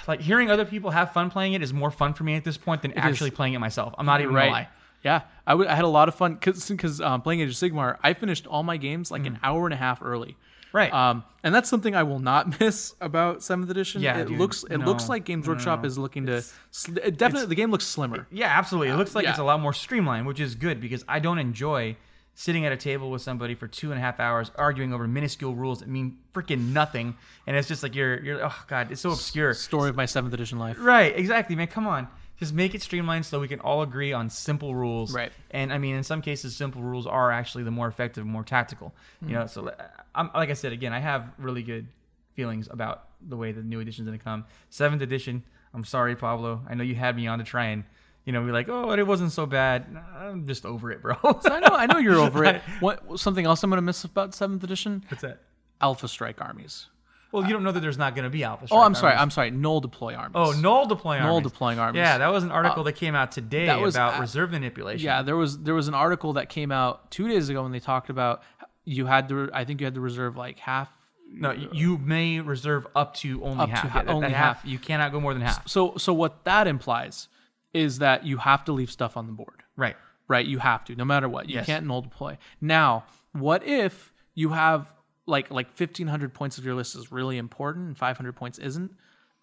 like hearing other people have fun playing it is more fun for me at this point than actually playing it myself i'm not even right. gonna lie Yeah, I had a lot of fun because um, playing Age of Sigmar, I finished all my games like an hour and a half early. Mm. Right. Um, and that's something I will not miss about seventh edition. Yeah, it dude. looks it No. looks like Games No, no, Workshop no. is looking to sl- it definitely the game looks slimmer. yeah absolutely it looks like yeah. it's a lot more streamlined which is good because i don't enjoy sitting at a table with somebody for two and a half hours arguing over minuscule rules that mean freaking nothing and it's just like you're you're oh god it's so obscure Story of my seventh edition life. Right, exactly, man. Come on. Just make it streamlined so we can all agree on simple rules. Right. And I mean, in some cases, simple rules are actually the more effective, more tactical. You know, so uh, I'm, like I said, again, I have really good feelings about the way the new edition's going to come. Seventh edition, I'm sorry, Pablo. I know you had me on to try and, you know, be like, oh, it wasn't so bad. I'm just over it, bro. I know I know you're over it. What something else I'm gonna miss about seventh edition? What's that? Alpha Strike armies. Well, you don't know that there's not going to be Alpha Strike Oh, I'm sorry. armies. I'm sorry. Null deploy armies. Oh, null deploying Null deploying armies. Yeah, that was an article uh, that came out today was about a- reserve manipulation. Yeah, there was there was an article that came out two days ago when they talked about you had to. I think you had to reserve like half. No, y- you may reserve up to only Up to half. ha- Yeah, only that half. You cannot go more than half. So so what that implies is that you have to leave stuff on the board. Right. right? You have to, no matter what. You Yes. can't null deploy. Now, what if you have like like fifteen hundred points of your list is really important and five hundred points isn't?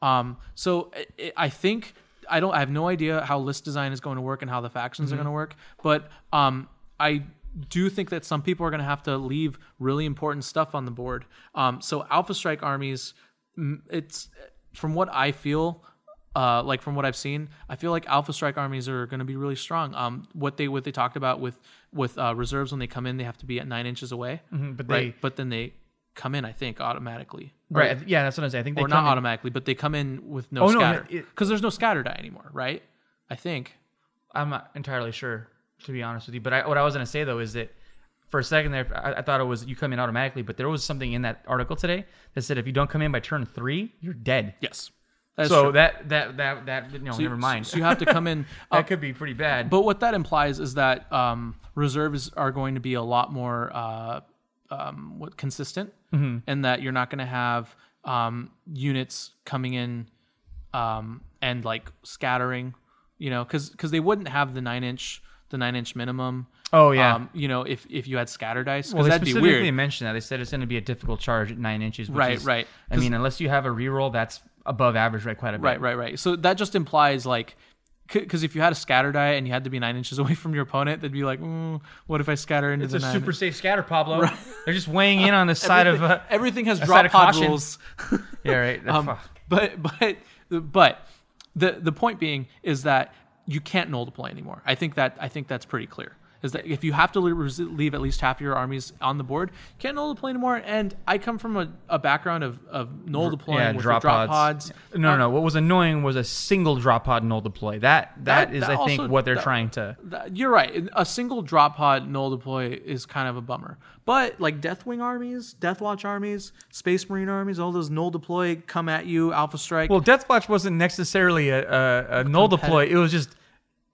Um, so i i I think I don't. I have no idea how list design is going to work and how the factions are going to work, but um, I do think that some people are going to have to leave really important stuff on the board. Um, so Alpha Strike armies, it's from what I feel, uh, like from what I've seen, I feel like Alpha Strike armies are going to be really strong. Um, what they what they talked about with with uh, reserves when they come in, they have to be at nine inches away, Mm-hmm, but right? they- But then they come in. I think automatically. Right. Yeah, that's what I'm saying. I think they Or not in- automatically, but they come in with no Oh, scatter because there's no scatter die anymore, right? I think. I'm not entirely sure, to be honest with you. But I, what I was going to say though is that for a second there, I, I thought it was you come in automatically, but there was something in that article today that said if you don't come in by turn three, you're dead. Yes. That's so true. that that that that you know, So you- never mind. So you have to come in. that uh, could be pretty bad. But what that implies is that um, reserves are going to be a lot more uh, um, what consistent, Mm-hmm. and that you're not going to have um, units coming in um, and like scattering, you know, because because they wouldn't have the nine inch the nine inch minimum. Oh, yeah. um, you know, if if you had scatter dice, well, they that'd be specifically weird. mentioned that they said it's going to be a difficult charge at nine inches. Right, is- right. I mean, unless you have a reroll, that's above average, right? Quite a bit. Right, right, right. So that just implies like, because if you had a scatter die and you had to be nine inches away from your opponent, they'd be like, mm, what if I scatter into It's the a nine? super safe scatter, Pablo. They're just weighing in on the side of. Uh, everything has a drop side pod caution. rules. yeah, right. That's um, but but but the the point being is that you can't null deploy anymore. I think that I think that's pretty clear. Is that if you have to leave, at least half your armies on the board, you can't null deploy anymore. And I come from a, a background of, of null deploying yeah, with drop, drop pods. pods. No, no, no. What was annoying was a single drop pod null deploy. That That- that is, that I think, also- what they're that- trying to. You're right. A single drop pod null deploy is kind of a bummer. But like Deathwing armies, Deathwatch armies, Space Marine armies, all those null deploy come at you, Alpha Strike. Well, Deathwatch wasn't necessarily a, a, a null deploy. It was just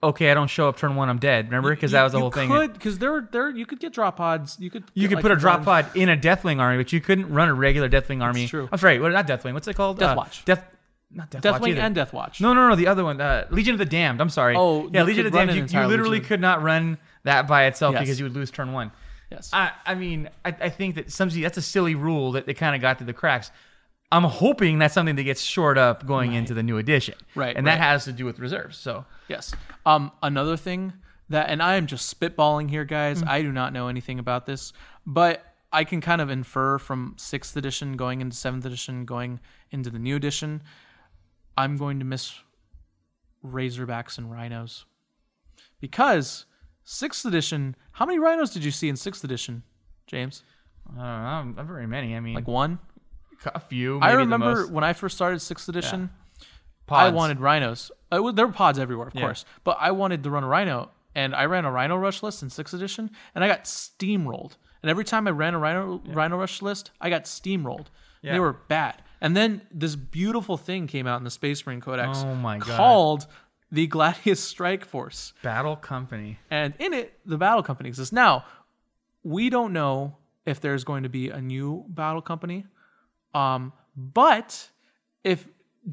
okay. I don't show up turn one, I'm dead. Remember, because that was the whole thing. Could because there there you could get drop pods. You could You could like, put a drop pod in a Deathwing army, but you couldn't run a regular Deathwing army. That's true. I'm sorry, what not Deathwing? What's it called? Uh, Deathwatch. Death, not Deathwatch Deathwing either. and Deathwatch. No, no, no. The other one, uh, Legion of the Damned. I'm sorry. Oh, yeah, Legion of the Damned. You, you literally Legion. could not run that by itself Yes. because you would lose turn one. Yes. I, I mean, I, I think that some that's a silly rule that they kind of got through the cracks. I'm hoping that's something that gets shored up going into the new edition. Right, and right. that has to do with reserves. So Yes. Um, another thing that, and I am just spitballing here, guys. Mm. I do not know anything about this, but I can kind of infer from sixth edition going into seventh edition, going into the new edition. I'm going to miss Razorbacks and Rhinos because sixth edition. How many Rhinos did you see in sixth edition, James? I don't know, not very many. I mean, Like one. A few. I remember when I first started sixth edition. I Pods. wanted rhinos. There were pods everywhere, of Yeah. course, but I wanted to run a rhino, and I ran a rhino rush list in sixth edition, and I got steamrolled. And every time I ran a rhino rhino rush list, I got steamrolled. Yeah. They were bad. And then this beautiful thing came out in the Space Marine Codex Oh my God. called the Gladius Strike Force Battle Company. and in it the battle company exists now we don't know if there's going to be a new battle company um but if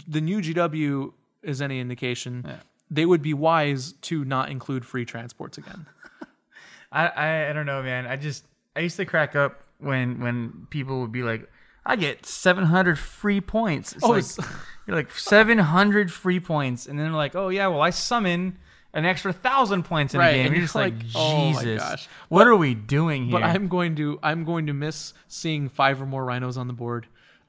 the new gw is any indication they would be wise to not include free transports again I, I I don't know, man. I just I used to crack up when when people would be like, "I get 700 free points." It's Oh, like you're like 700 free points, and then they're like, "Oh yeah, well I summon an extra thousand points in Right, a game." and You're just like, like, "Oh my Jesus, gosh." what are we doing here? but i'm going to i'm going to miss seeing five or more rhinos on the board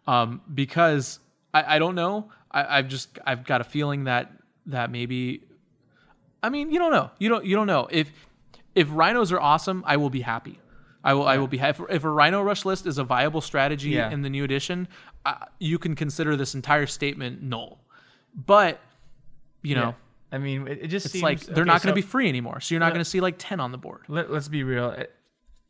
um because i i don't know i i've just i've got a feeling that that maybe I mean, you don't know. You don't. You don't know if if rhinos are awesome. I will be happy. I will. I will be happy. If a rhino rush list is a viable strategy Yeah. in the new edition, uh, you can consider this entire statement null. But you know, I mean, it, it just it's seems like they're okay, not going so- to be free anymore. So you're not going to see like ten on the board. Let, let's be real. It-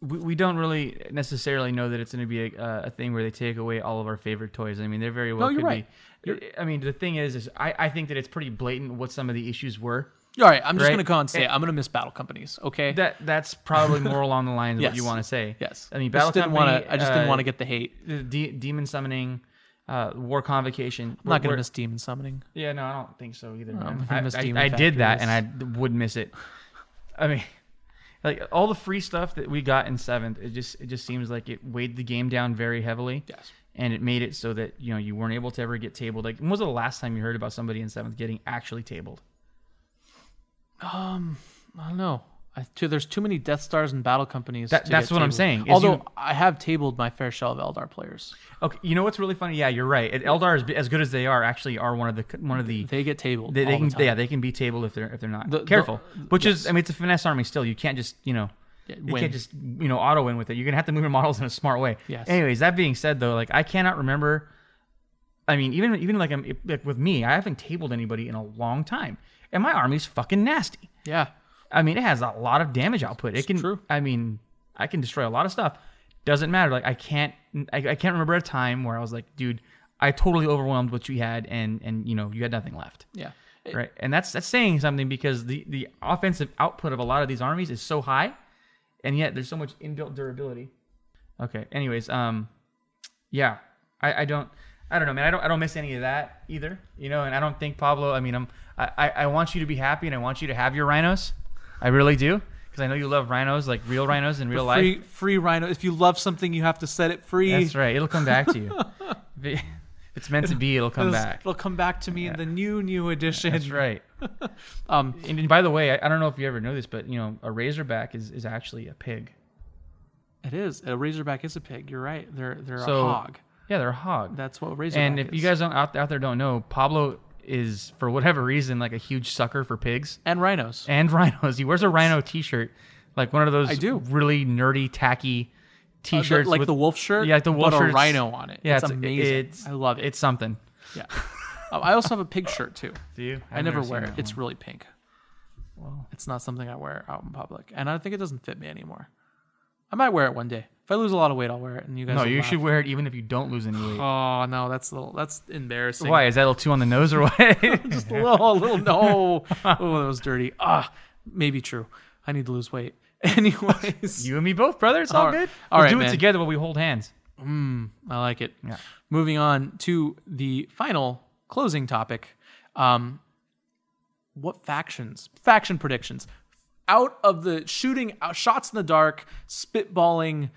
We, we don't really necessarily know that it's going to be a, a thing where they take away all of our favorite toys. I mean, they're very well No, you're could right. be. I mean, the thing is, is I, I think that it's pretty blatant what some of the issues were. All right, I'm just Right. going to go and say And- I'm going to miss battle companies. Okay. That that's probably more along the lines of what you want to say. yes. I mean, I battle just didn't company. want to. I just didn't uh, want to get the hate. the de- demon summoning, uh, war convocation. I'm not going to miss demon summoning. Yeah, no, I don't think so either. I, I- I did that, and I would miss it. I mean, like all the free stuff that we got in seventh, it just it just seems like it weighed the game down very heavily. Yes. And it made it so that you know you weren't able to ever get tabled. Like, when was the last time you heard about somebody in seventh getting actually tabled? Um, I don't know. Too, there's too many Death Stars and battle companies. That- to that's what I'm saying, Although you- I have tabled my fair share of Eldar players, Okay, you know what's really funny? Yeah, you're right. Eldar, is, as good as they are, actually are one of the one of the they get tabled. They, they can, the yeah, they can be tabled if they're if they're not The- the- careful. Which is. I mean, it's a finesse army still. You can't just, you know, You can't just you know auto win with it. You're gonna have to move your models in a smart way. Yes. Anyways, that being said, though, like I cannot remember. I mean, even even like I'm like with me, I haven't tabled anybody in a long time, and my army's fucking nasty. Yeah. I mean, it has a lot of damage output. It can. true. I mean, I can destroy a lot of stuff. Doesn't matter. Like I can't. I, I can't remember a time where I was like, dude, I totally overwhelmed what you had, and and you know you had nothing left. Yeah. Right. And that's that's saying something because the the offensive output of a lot of these armies is so high, and yet there's so much inbuilt durability. Okay. Anyways, um, yeah, I, I don't. I don't know, man. I don't. I don't miss any of that either. You know, and I don't think Pablo. I mean, I'm. I, I want you to be happy, and I want you to have your rhinos. I really do, because I know you love rhinos, like real rhinos in real life. Free, free rhino. If you love something, you have to set it free. That's right. It'll come back to you. if, it- if it's meant to be, it'll come It'll- back. It'll come back to me in the new, new edition. That's right. Um, And, and by the way, I, I don't know if you ever know this, but you know, a razorback is, is actually a pig. it is. A razorback is a pig. You're right. They're they're So- a hog. Yeah, they're a hog. That's what a razorback and if is. you guys don't out, out there don't know, Pablo is for whatever reason like a huge sucker for pigs and rhinos. and rhinos. He wears a rhino T-shirt, like one of those I do. really nerdy, tacky Uh, T-shirts, like with- the wolf shirt. Yeah, like the wolf but shirts. a rhino on it. Yeah, it's, amazing. It's, I love it. It's something. yeah. Uh, I also have a pig shirt too. Do you? I I've never wear it. It's really pink. Well, it's not something I wear out in public, and I think it doesn't fit me anymore. I might wear it one day. If I lose a lot of weight, I'll wear it, and you guys. no. will You laugh. should wear it even if you don't lose any weight. Oh no, that's a little, that's embarrassing. Why is that a little too on the nose or what? Just a little, a little. No. Oh, that was dirty. Ah, maybe true. I need to lose weight. Anyways, you and me both, brother. It's all, All right. good. All We'll right, do man. it together while we hold hands. I like it. Yeah. Moving on to the final closing topic. Um, what factions? Faction predictions. Out of the shooting out, shots in the dark, spitballing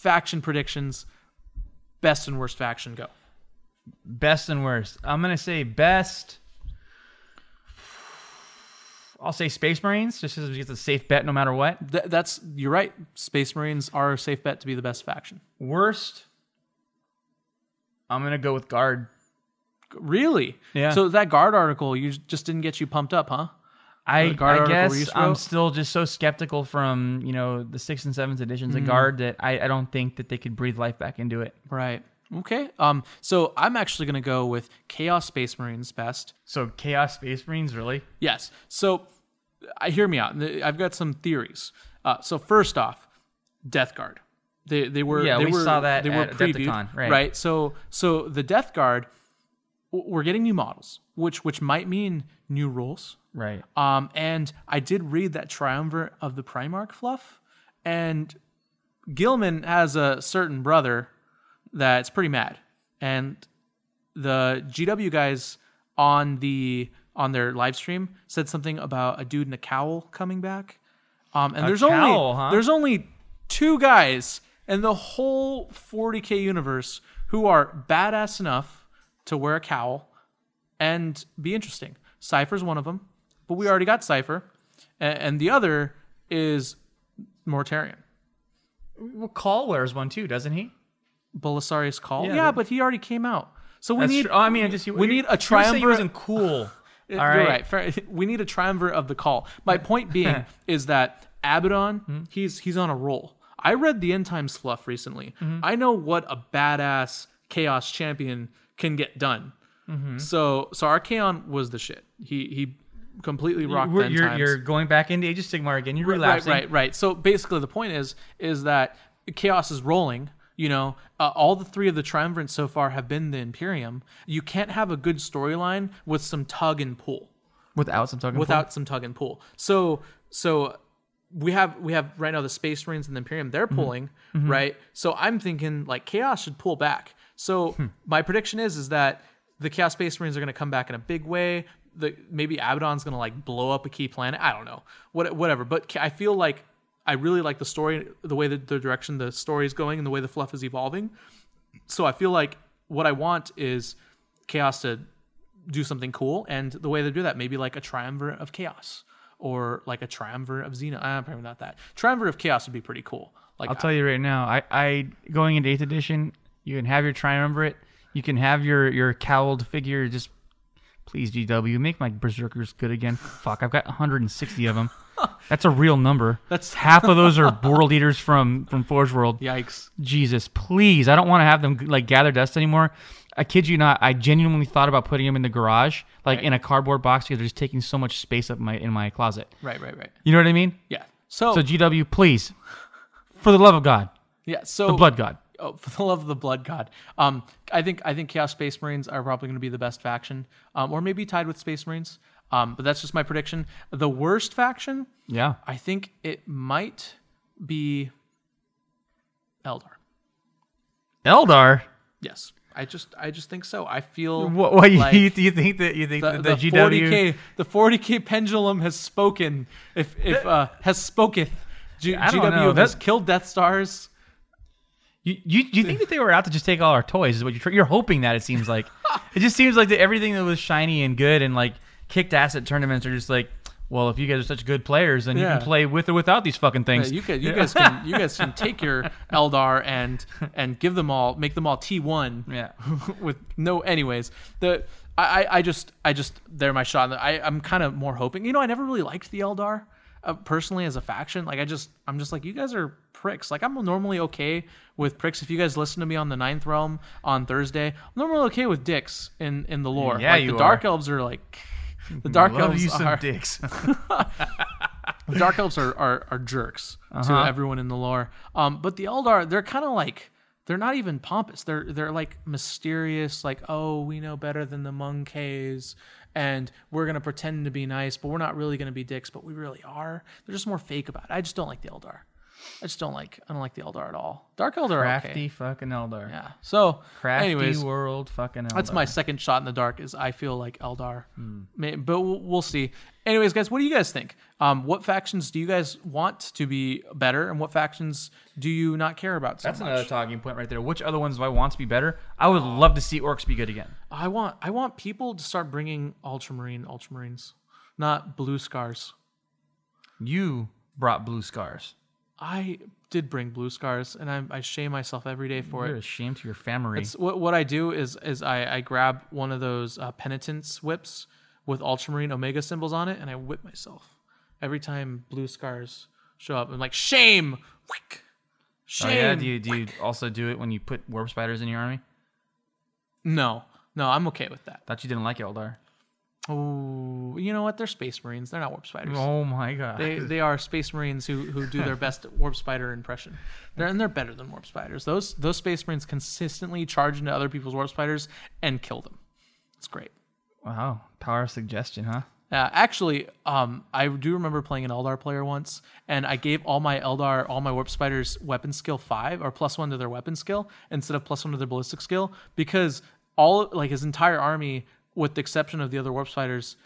faction predictions. Best and worst faction go. Best and worst. I'm gonna say best. I'll say Space Marines, just because it's a safe bet no matter what. Th- that's you're right. Space Marines are a safe bet to be the best faction. Worst. I'm gonna go with Guard. Really? Yeah. So that guard article you just didn't get you pumped up, huh? I, I guess I'm still just so skeptical from you know the sixth and seventh editions Mm. of Guard that I, I don't think that they could breathe life back into it. Right. Okay. Um. So I'm actually gonna go with Chaos Space Marines best. So Chaos Space Marines, really? Yes. So, I hear me out. I've got some theories. Uh, so first off, Death Guard. They they were Yeah, they we were, saw that they were previewed, Adepticon, right. So so the Death Guard, we're getting new models, which which might mean new rules. Right. Um, and I did read that Triumvirate of the Primarch fluff, and Guilliman has a certain brother that's pretty mad, and the GW guys on the on their live stream said something about a dude in a cowl coming back. Um, and there's cowl, only huh? there's only two guys in the whole 40k universe who are badass enough to wear a cowl and be interesting. Cypher's one of them, but we already got Cypher, and, and the other is Mortarion. Well, Cawl wears one too, doesn't he? Belisarius Cawl. Yeah, Yeah, but- he already came out. So we need. true. Oh, I mean, I just we need a triumvirate. wasn't cool. All You're right. right. We need a triumvirate of the call. My point being is that Abaddon, Hmm? he's he's on a roll. I read the end times fluff recently. Mm-hmm. I know what a badass chaos champion can get done. Mm-hmm. So so Archaon was the shit. He he completely rocked You're, you're, you're going back into Age of Sigmar again. You're Right, relapsing. right, right. So basically, the point is is that chaos is rolling. You know, uh, all the three of the triumvirates so far have been the Imperium. You can't have a good storyline with some tug and pull Without some talking. without some tug and pull. So so we have we have right now the Space Marines and the Imperium. They're pulling right. So I'm thinking like Chaos should pull back. So my prediction is is that the Chaos Space Marines are going to come back in a big way. The maybe Abaddon's going to like blow up a key planet. I don't know. What whatever. But I feel like I really like the story, the way that the direction the story is going, and the way the fluff is evolving. So I feel like what I want is Chaos to do something cool, and the way they do that, maybe like a triumvirate of chaos, or like a triumvirate of Xena. Uh, probably not that. Triumvirate of chaos would be pretty cool. Like I'll tell you right now. I, I going into eighth edition, you can have your triumvirate. You can have your your cowled figure just Please, GW, make my berserkers good again. Fuck, I've got 160 of them. That's a real number. That's- half of those are world eaters from from Forge World. Yikes. Jesus, please. I don't want to have them like gather dust anymore. I kid you not. I genuinely thought about putting them in the garage, like Right. in a cardboard box, because they're just taking so much space up my in my closet. Right, right, right. You know what I mean? Yeah. So, So GW, please, for the love of God, yeah. So the blood God. Oh, for the love of the blood god. Um, I think I think Chaos Space Marines are probably going to be the best faction, um, or maybe tied with Space Marines. Um, but that's just my prediction. The worst faction, Yeah. I think it might be Eldar. Eldar. Yes, I just I just think so. I feel What? what you, like do you think that you think the, that the, the, GW? 40k the 40k pendulum has spoken. If if uh, has spoketh. G- GW know. has That- killed Death Stars. You, you you think that they were out to just take all our toys? Is what you're you're hoping that it seems like. it just seems like that everything that was shiny and good and like kicked ass at tournaments are just like, well, if you guys are such good players, then you can play with or without these fucking Yeah, things. you guys, you guys can you guys can take your Eldar and and give them all make them all T one yeah. with no anyways the I, I I just I just they're my shot I I'm kind of more hoping you know I never really liked the Eldar uh, personally as a faction like I just I'm just like you guys are pricks like I'm normally okay with pricks if you guys listen to me on the ninth realm on Thursday I'm normally okay with dicks in in the lore Yeah, like you the dark are. elves are like the dark Love elves you some are dicks. the dark elves are are, are jerks to Uh-huh. everyone in the lore. Um, but the Eldar, they're kind of like they're not even pompous. They're they're like mysterious. Like oh, we know better than the monkeys, and we're gonna pretend to be nice, but we're not really gonna be dicks, but we really are. They're just more fake about it. I just don't like the Eldar. I just don't like I don't like the Eldar at all. Dark Eldar Crafty okay. fucking Eldar. Yeah. So, Crafty anyways, world fucking Eldar. that's my second shot in the dark. Is I feel like Eldar. Hmm. May- but we'll see. Anyways, guys, what do you guys think? Um, what factions do you guys want to be better, and what factions do you not care about so That's much? another talking point right there. Which other ones do I want to be better? I would love to see orcs be good again. I want I want people to start bringing ultramarine ultramarines, not blue scars. You brought blue scars. I did bring blue scars, and I, I shame myself every day for it. You're it. a shame to your family. It's what what I do is is I, I grab one of those uh, penitence whips with ultramarine omega symbols on it, and I whip myself every time blue scars show up. I'm like shame, Wick. Oh yeah, do you do you also do it when you put warp spiders in your army? no, no, I'm okay with that. Thought you didn't like Eldar. Oh, you know what? They're space marines. They're not warp spiders. Oh my god. They they are space marines who who do their best warp spider impression. They're and they're better than warp spiders. Those those space marines consistently charge into other people's warp spiders and kill them. It's great. Wow, power of suggestion, huh? Uh, actually, um, I do remember playing an Eldar player once, and I gave all my Eldar, all my Warp Spiders weapon skill five or plus one to their weapon skill instead of plus one to their ballistic skill because all like his entire army, with the exception of the other Warp Spiders,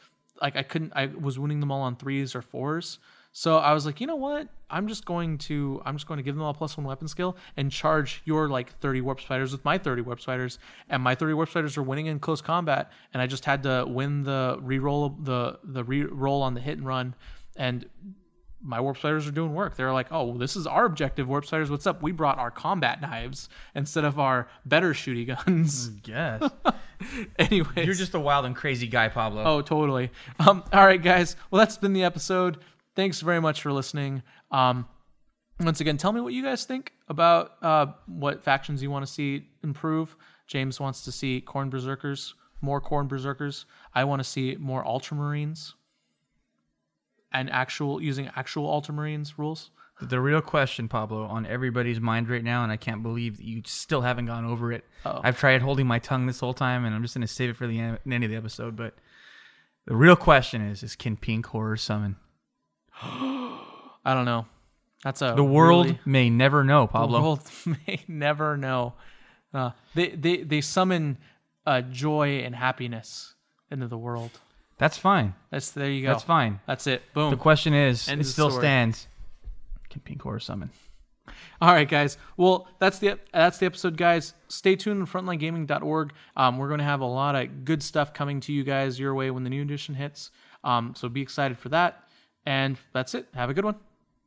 like I couldn't, I was wounding them all on threes or fours. So I was like, you know what? I'm just going to, I'm just going to give them all plus one weapon skill and charge your like 30 warp spiders with my 30 warp spiders, and my 30 warp spiders are winning in close combat, and I just had to win the re-roll, the the re-roll on the hit and run, and my warp spiders are doing work. They're like, oh, this is our objective, warp spiders. What's up? We brought our combat knives instead of our better shooty guns. Yes. anyway, You're just a wild and crazy guy, Pablo. Oh, totally. Um, all right, guys. Well, that's been the episode. Thanks very much for listening. Um, once again, tell me what you guys think about uh, what factions you want to see improve. James wants to see Khorne berserkers, more Khorne berserkers. I want to see more ultramarines and actual using actual ultramarines rules. The real question, Pablo, on everybody's mind right now, and I can't believe that you still haven't gone over it. Uh-oh. I've tried holding my tongue this whole time, and I'm just going to save it for the end, end of the episode. But the real question is: Is can Pink horror summon? I don't know. That's a The world really- may never know, Pablo. The world may never know. Uh, they they they summon uh, joy and happiness into the world. That's fine. That's there you go. That's fine. That's it. Boom. The question is: End It still story. stands. Can Pink horror summon? All right, guys. Well, that's the that's the episode, guys. Stay tuned on frontlinegaming.org. Um, we're going to have a lot of good stuff coming to you guys your way when the new edition hits. Um, so be excited for that. And that's it. Have a good one.